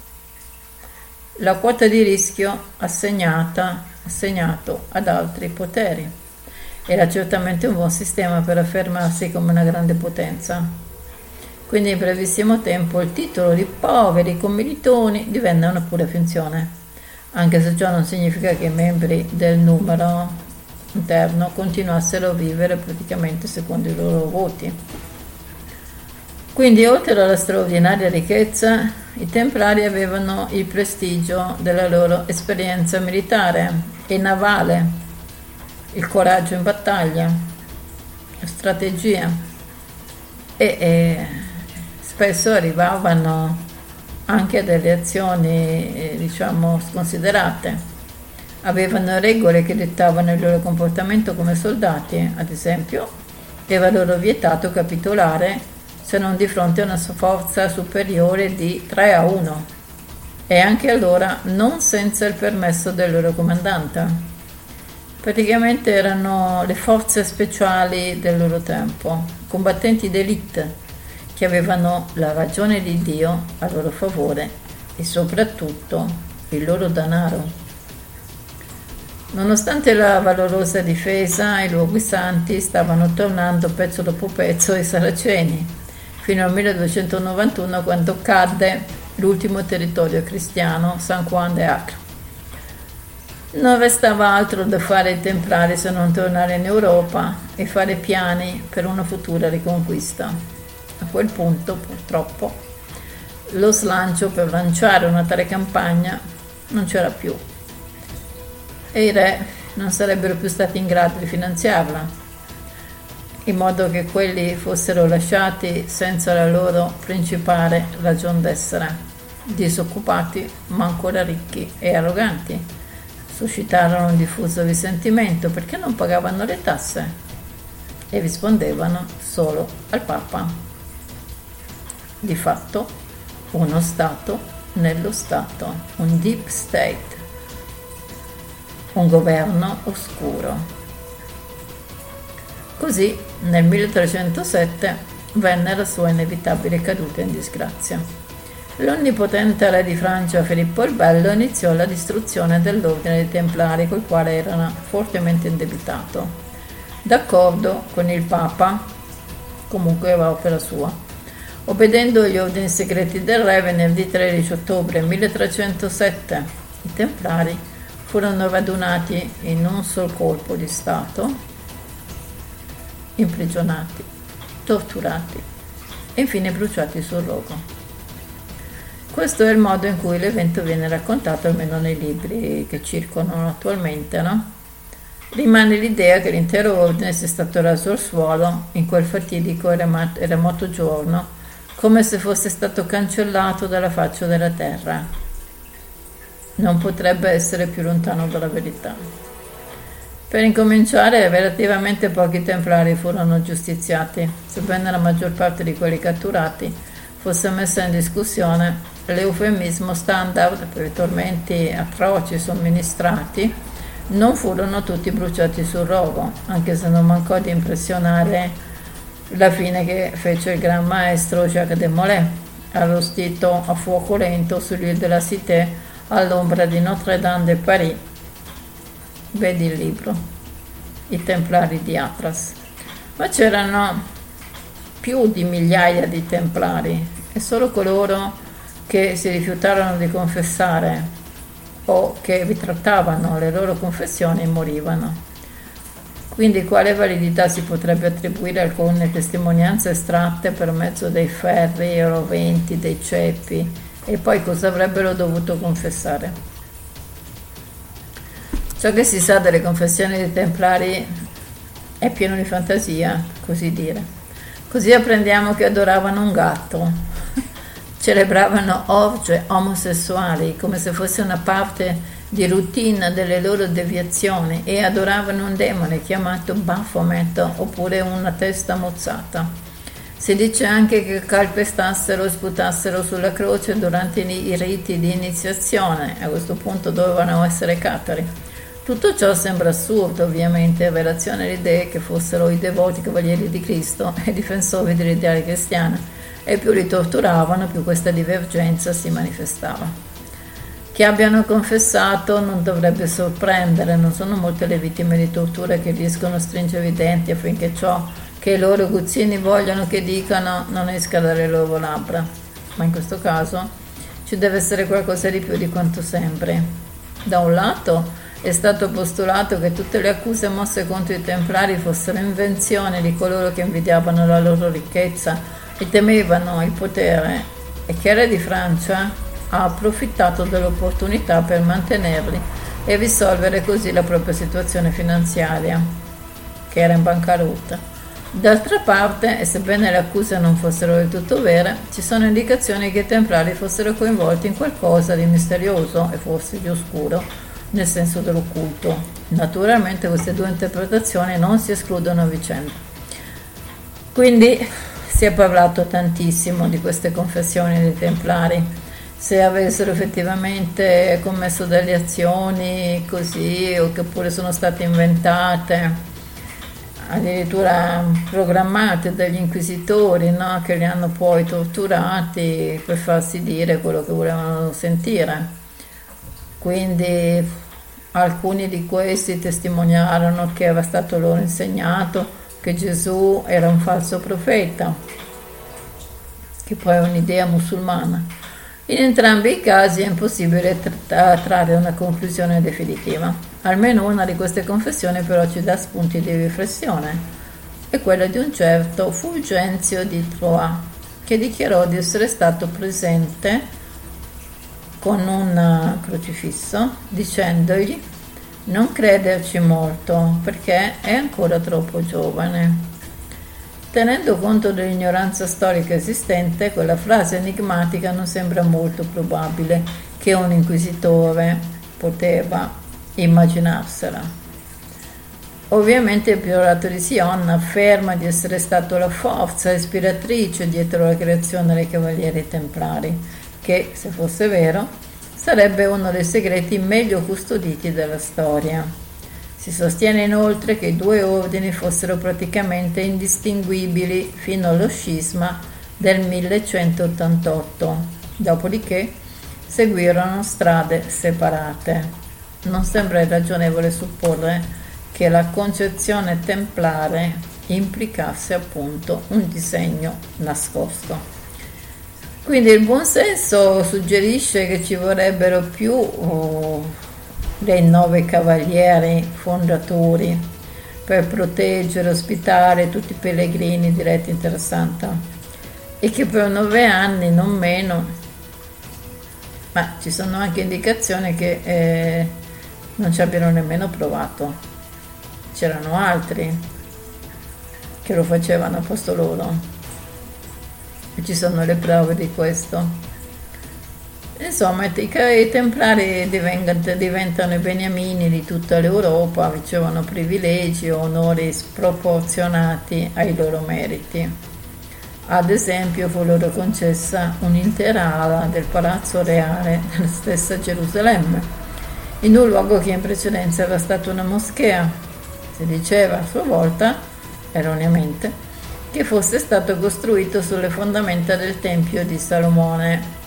la quota di rischio assegnata, assegnato ad altri poteri. Era certamente un buon sistema per affermarsi come una grande potenza. Quindi in brevissimo tempo il titolo di poveri commilitoni divenne una pura finzione, anche se ciò non significa che i membri del numero interno continuassero a vivere praticamente secondo i loro voti. Quindi oltre alla straordinaria ricchezza, i templari avevano il prestigio della loro esperienza militare e navale, il coraggio in battaglia, la strategia. E, e spesso arrivavano anche a delle azioni eh, diciamo sconsiderate. Avevano regole che dettavano il loro comportamento come soldati, ad esempio, era loro vietato capitolare se non di fronte a una forza superiore di 3 a 1 e anche allora non senza il permesso del loro comandante. Praticamente erano le forze speciali del loro tempo, combattenti d'élite che avevano la ragione di Dio a loro favore e soprattutto il loro denaro. Nonostante la valorosa difesa, i luoghi santi stavano tornando pezzo dopo pezzo ai saraceni, fino al 1291 quando cadde l'ultimo territorio cristiano, San Juan de Acre. Non restava altro da fare ai templari se non tornare in Europa e fare piani per una futura riconquista. A quel punto, purtroppo, lo slancio per lanciare una tale campagna non c'era più e i re non sarebbero più stati in grado di finanziarla, in modo che quelli fossero lasciati senza la loro principale ragion d'essere, disoccupati ma ancora ricchi e arroganti suscitarono un diffuso risentimento perché non pagavano le tasse e rispondevano solo al Papa. Di fatto, uno Stato nello Stato, un deep state, un governo oscuro. Così nel 1307 venne la sua inevitabile caduta in disgrazia. L'onnipotente re di Francia Filippo il Bello iniziò la distruzione dell'ordine dei Templari, col quale era fortemente indebitato. D'accordo con il Papa, comunque era opera sua. Obbedendo agli ordini segreti del re, venerdì 13 ottobre 1307 i Templari furono radunati in un sol colpo di Stato, imprigionati, torturati e infine bruciati sul rogo. Questo è il modo in cui l'evento viene raccontato, almeno nei libri che circolano attualmente, no? Rimane l'idea che l'intero ordine sia stato raso al suolo in quel fatidico e remoto giorno, come se fosse stato cancellato dalla faccia della terra. Non potrebbe essere più lontano dalla verità. Per incominciare, relativamente pochi templari furono giustiziati, sebbene la maggior parte di quelli catturati fosse messa in discussione l'eufemismo standard per i tormenti atroci somministrati non furono tutti bruciati sul rogo, anche se non mancò di impressionare la fine che fece il gran maestro Jacques de Molay, arrostito a fuoco lento sull'île de la Cité all'ombra di Notre-Dame de Paris. Vedi il libro, I Templari di Atlas. Ma c'erano più di migliaia di templari e solo coloro che si rifiutarono di confessare o che ritrattavano le loro confessioni morivano. Quindi quale validità si potrebbe attribuire a alcune testimonianze estratte per mezzo dei ferri, roventi, dei ceppi e poi cosa avrebbero dovuto confessare? Ciò che si sa delle confessioni dei Templari è pieno di fantasia, così dire. Così apprendiamo che adoravano un gatto, <laughs> celebravano orge omosessuali come se fosse una parte di routine delle loro deviazioni e adoravano un demone chiamato Baphomet oppure una testa mozzata. Si dice anche che calpestassero e sputassero sulla croce durante i riti di iniziazione, a questo punto dovevano essere catari. Tutto ciò sembra assurdo, ovviamente, in relazione alle idee che fossero i devoti cavalieri di Cristo e difensori dell'ideale cristiana e più li torturavano, più questa divergenza si manifestava. Che abbiano confessato non dovrebbe sorprendere, non sono molte le vittime di tortura che riescono a stringere i denti affinché ciò che i loro guzzini vogliono che dicano non esca dalle loro labbra. Ma in questo caso ci deve essere qualcosa di più di quanto sembri. Da un lato è stato postulato che tutte le accuse mosse contro i templari fossero invenzioni di coloro che invidiavano la loro ricchezza e temevano il potere e che il re di Francia ha approfittato dell'opportunità per mantenerli e risolvere così la propria situazione finanziaria, che era in bancarotta. D'altra parte, e sebbene le accuse non fossero del tutto vere, ci sono indicazioni che i templari fossero coinvolti in qualcosa di misterioso e forse di oscuro, nel senso dell'occulto. Naturalmente queste due interpretazioni non si escludono a vicenda. Quindi si è parlato tantissimo di queste confessioni dei Templari, se avessero effettivamente commesso delle azioni così o che pure sono state inventate, addirittura programmate dagli inquisitori no? che li hanno poi torturati per farsi dire quello che volevano sentire. Quindi alcuni di questi testimoniarono che era stato loro insegnato che Gesù era un falso profeta, che poi è un'idea musulmana, In entrambi i casi è impossibile tra- trarre una conclusione definitiva. Almeno una di queste confessioni però ci dà spunti di riflessione. È quella di un certo Fulgenzio di Troyes, che dichiarò di essere stato presente con un crocifisso dicendogli non crederci molto perché è ancora troppo giovane. Tenendo conto dell'ignoranza storica esistente, quella frase enigmatica non sembra molto probabile che un inquisitore poteva immaginarsela. Ovviamente il priorato di Sion afferma di essere stato la forza ispiratrice dietro la creazione dei Cavalieri Templari, che, se fosse vero, sarebbe uno dei segreti meglio custoditi della storia. Si sostiene inoltre che i due ordini fossero praticamente indistinguibili fino allo scisma del 1188, dopodiché seguirono strade separate. Non sembra irragionevole supporre che la concezione templare implicasse appunto un disegno nascosto. Quindi il buon senso suggerisce che ci vorrebbero più oh, dei nove cavalieri fondatori per proteggere, ospitare tutti i pellegrini diretti in Terra Santa e che per nove anni, non meno, ma ci sono anche indicazioni che eh, non ci abbiano nemmeno provato. C'erano altri che lo facevano a posto loro ci sono le prove di questo. Insomma, i, i templari diventano i beniamini di tutta l'Europa, ricevono privilegi e onori sproporzionati ai loro meriti. Ad esempio fu loro concessa un'intera ala del palazzo reale della stessa Gerusalemme, in un luogo che in precedenza era stata una moschea. Si diceva a sua volta, erroneamente, che fosse stato costruito sulle fondamenta del Tempio di Salomone,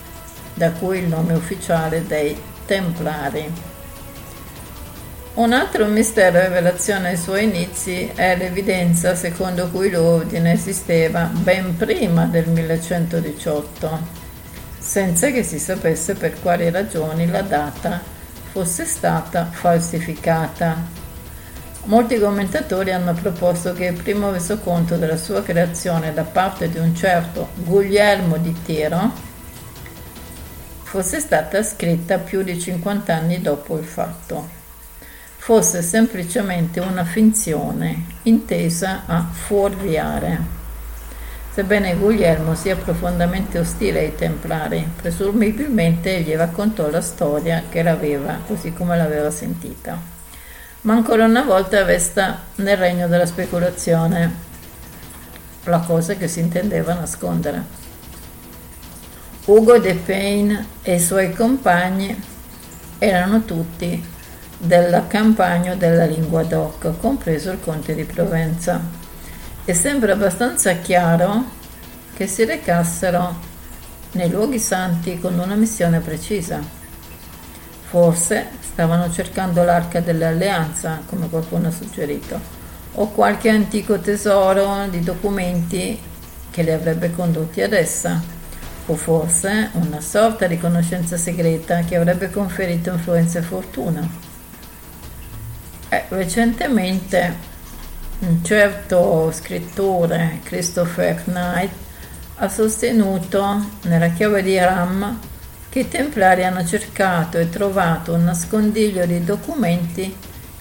da cui il nome ufficiale dei Templari. Un altro mistero e rivelazione ai suoi inizi è l'evidenza secondo cui l'ordine esisteva ben prima del 1118, senza che si sapesse per quali ragioni la data fosse stata falsificata. Molti commentatori hanno proposto che il primo resoconto della sua creazione da parte di un certo Guglielmo di Tiro fosse stata scritta più di 50 anni dopo il fatto, fosse semplicemente una finzione intesa a fuorviare. Sebbene Guglielmo sia profondamente ostile ai Templari, presumibilmente gli raccontò la storia che l'aveva così come l'aveva sentita. Ma ancora una volta resta nel regno della speculazione la cosa che si intendeva nascondere. Ugo de Payne e i suoi compagni erano tutti della campagna della lingua d'oc, compreso il conte di Provenza, e sembra abbastanza chiaro che si recassero nei luoghi santi con una missione precisa. Forse stavano cercando l'arca dell'alleanza, come qualcuno ha suggerito, o qualche antico tesoro di documenti che li avrebbe condotti ad essa o forse una sorta di conoscenza segreta che avrebbe conferito influenza e fortuna. Eh, recentemente un certo scrittore, Christopher Knight, ha sostenuto nella chiave di Ram che i templari hanno cercato e trovato un nascondiglio di documenti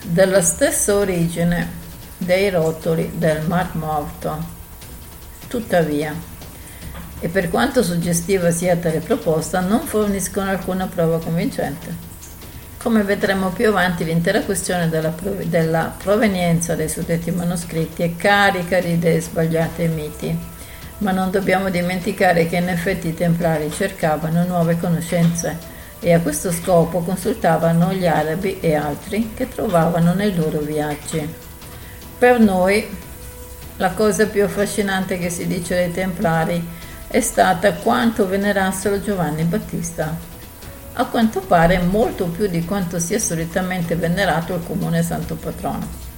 della stessa origine dei rotoli del Mar Morto. Tuttavia, e per quanto suggestiva sia tale proposta, non forniscono alcuna prova convincente. Come vedremo più avanti, l'intera questione della, prov- della provenienza dei suddetti manoscritti è carica di idee sbagliate e miti, ma non dobbiamo dimenticare che in effetti i templari cercavano nuove conoscenze e a questo scopo consultavano gli arabi e altri che trovavano nei loro viaggi. Per noi la cosa più affascinante che si dice dei templari è stata quanto venerassero Giovanni Battista. A quanto pare molto più di quanto sia solitamente venerato il comune santo patrono.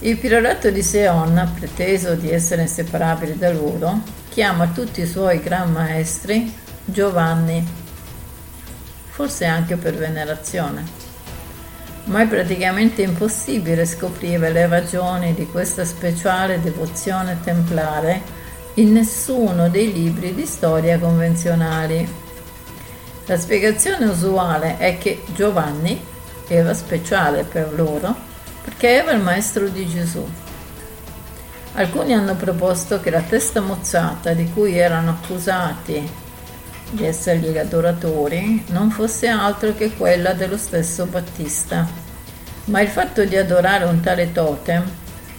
Il priorato di Seon, preteso di essere inseparabile da loro, chiama tutti i suoi gran maestri Giovanni forse anche per venerazione. Ma è praticamente impossibile scoprire le ragioni di questa speciale devozione templare in nessuno dei libri di storia convenzionali. La spiegazione usuale è che Giovanni era speciale per loro perché era il maestro di Gesù Alcuni hanno proposto che la testa mozzata di cui erano accusati di essere gli adoratori non fosse altro che quella dello stesso Battista, ma il fatto di adorare un tale totem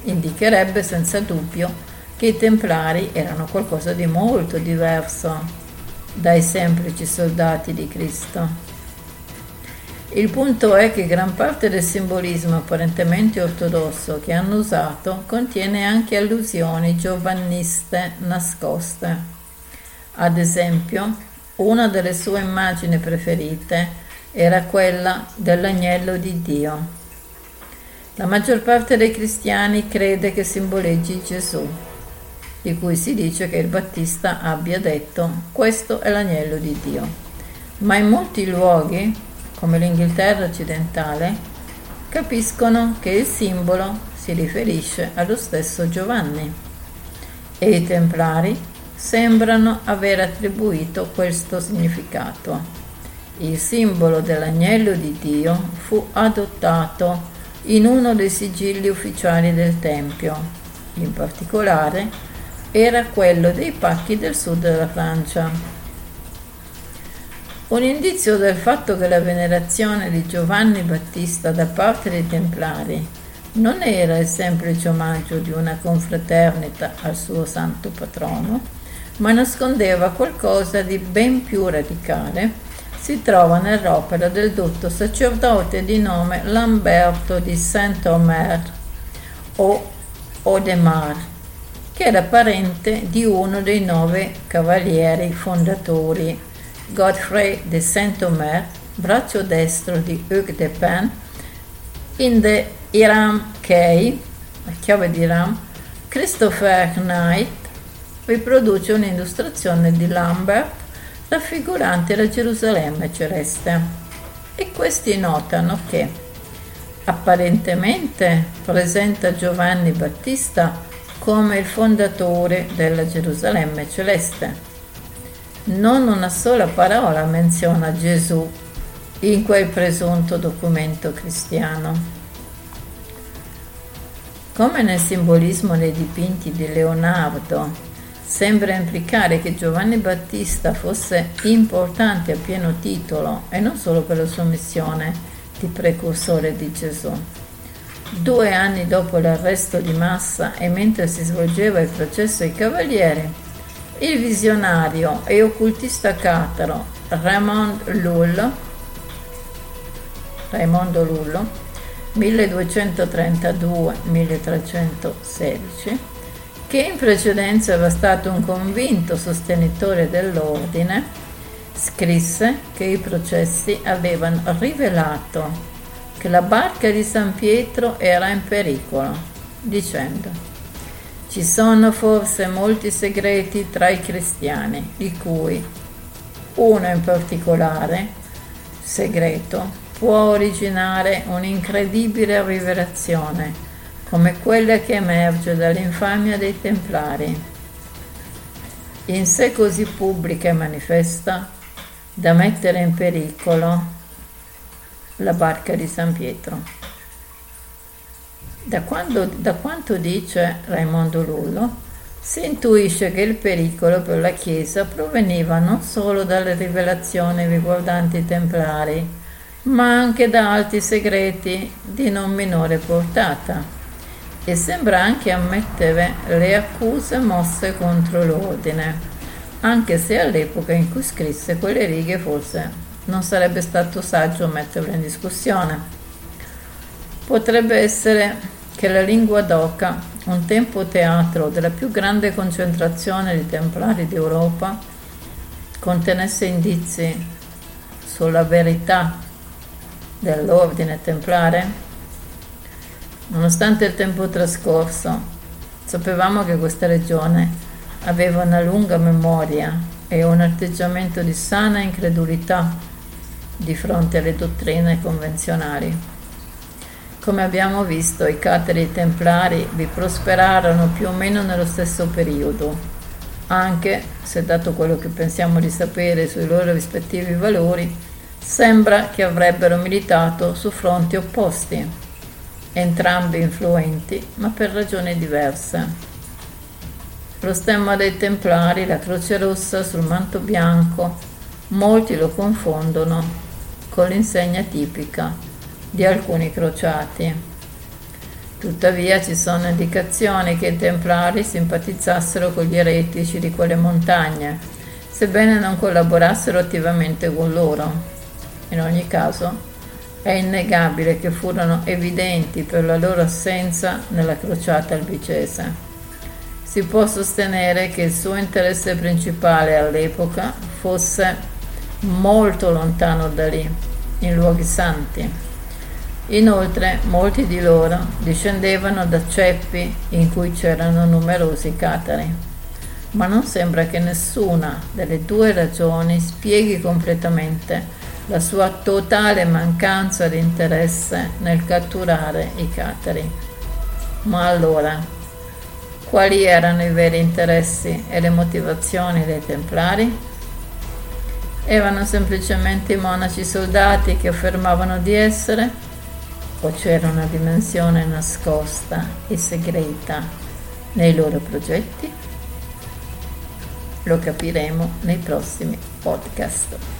indicherebbe senza dubbio che i templari erano qualcosa di molto diverso dai semplici soldati di Cristo. Il punto è che gran parte del simbolismo apparentemente ortodosso che hanno usato contiene anche allusioni giovanniste nascoste. Ad esempio, una delle sue immagini preferite era quella dell'agnello di Dio. La maggior parte dei cristiani crede che simboleggi Gesù, di cui si dice che il Battista abbia detto questo è l'agnello di Dio. Ma in molti luoghi come l'Inghilterra occidentale, capiscono che il simbolo si riferisce allo stesso Giovanni e i Templari sembrano aver attribuito questo significato. Il simbolo dell'agnello di Dio fu adottato in uno dei sigilli ufficiali del Tempio, in particolare era quello dei pacchi del sud della Francia. Un indizio del fatto che la venerazione di Giovanni Battista da parte dei Templari non era il semplice omaggio di una confraternita al suo santo patrono, ma nascondeva qualcosa di ben più radicale, si trova nell'opera del dotto sacerdote di nome Lamberto di Saint-Omer o Odemar, che era parente di uno dei nove cavalieri fondatori Godfrey de Saint-Omer, braccio destro di Hugues de Pin, in The Iram Key, la chiave di Iram, Christopher Knight riproduce un'illustrazione di Lambert raffigurante la Gerusalemme celeste. E questi notano che apparentemente presenta Giovanni Battista come il fondatore della Gerusalemme celeste non una sola parola menziona Gesù in quel presunto documento cristiano. Come nel simbolismo dei dipinti di Leonardo, sembra implicare che Giovanni Battista fosse importante a pieno titolo e non solo per la sua missione di precursore di Gesù. Due anni dopo l'arresto di massa e mentre si svolgeva il processo ai cavalieri, il visionario e occultista cataro Raymond Lull, Raimondo Lullo 1232-1316 che in precedenza era stato un convinto sostenitore dell'ordine, scrisse che i processi avevano rivelato che la barca di San Pietro era in pericolo, dicendo ci sono forse molti segreti tra i cristiani, di cui uno in particolare, segreto, può originare un'incredibile rivelazione, come quella che emerge dall'infamia dei Templari. In sé così pubblica e manifesta da mettere in pericolo la barca di San Pietro. Da, quando, da quanto dice Raimondo Lullo, si intuisce che il pericolo per la Chiesa proveniva non solo dalle rivelazioni riguardanti i Templari, ma anche da altri segreti di non minore portata e sembra anche ammettere le accuse mosse contro l'ordine, anche se all'epoca in cui scrisse quelle righe forse non sarebbe stato saggio metterle in discussione. Potrebbe essere che la lingua d'oca, un tempo teatro della più grande concentrazione di templari d'Europa, contenesse indizi sulla verità dell'ordine templare? Nonostante il tempo trascorso, sapevamo che questa regione aveva una lunga memoria e un atteggiamento di sana incredulità di fronte alle dottrine convenzionali. Come abbiamo visto, i cateri templari vi prosperarono più o meno nello stesso periodo, anche se dato quello che pensiamo di sapere sui loro rispettivi valori, sembra che avrebbero militato su fronti opposti, entrambi influenti, ma per ragioni diverse. Lo stemma dei Templari, la croce rossa sul manto bianco, molti lo confondono con l'insegna tipica di alcuni crociati. Tuttavia ci sono indicazioni che i templari simpatizzassero con gli eretici di quelle montagne, sebbene non collaborassero attivamente con loro. In ogni caso, è innegabile che furono evidenti per la loro assenza nella crociata albicese. Si può sostenere che il suo interesse principale all'epoca fosse molto lontano da lì, in luoghi santi. Inoltre molti di loro discendevano da ceppi in cui c'erano numerosi catari, ma non sembra che nessuna delle due ragioni spieghi completamente la sua totale mancanza di interesse nel catturare i catari. Ma allora, quali erano i veri interessi e le motivazioni dei templari? Erano semplicemente i monaci soldati che affermavano di essere? O c'era una dimensione nascosta e segreta nei loro progetti? Lo capiremo nei prossimi podcast.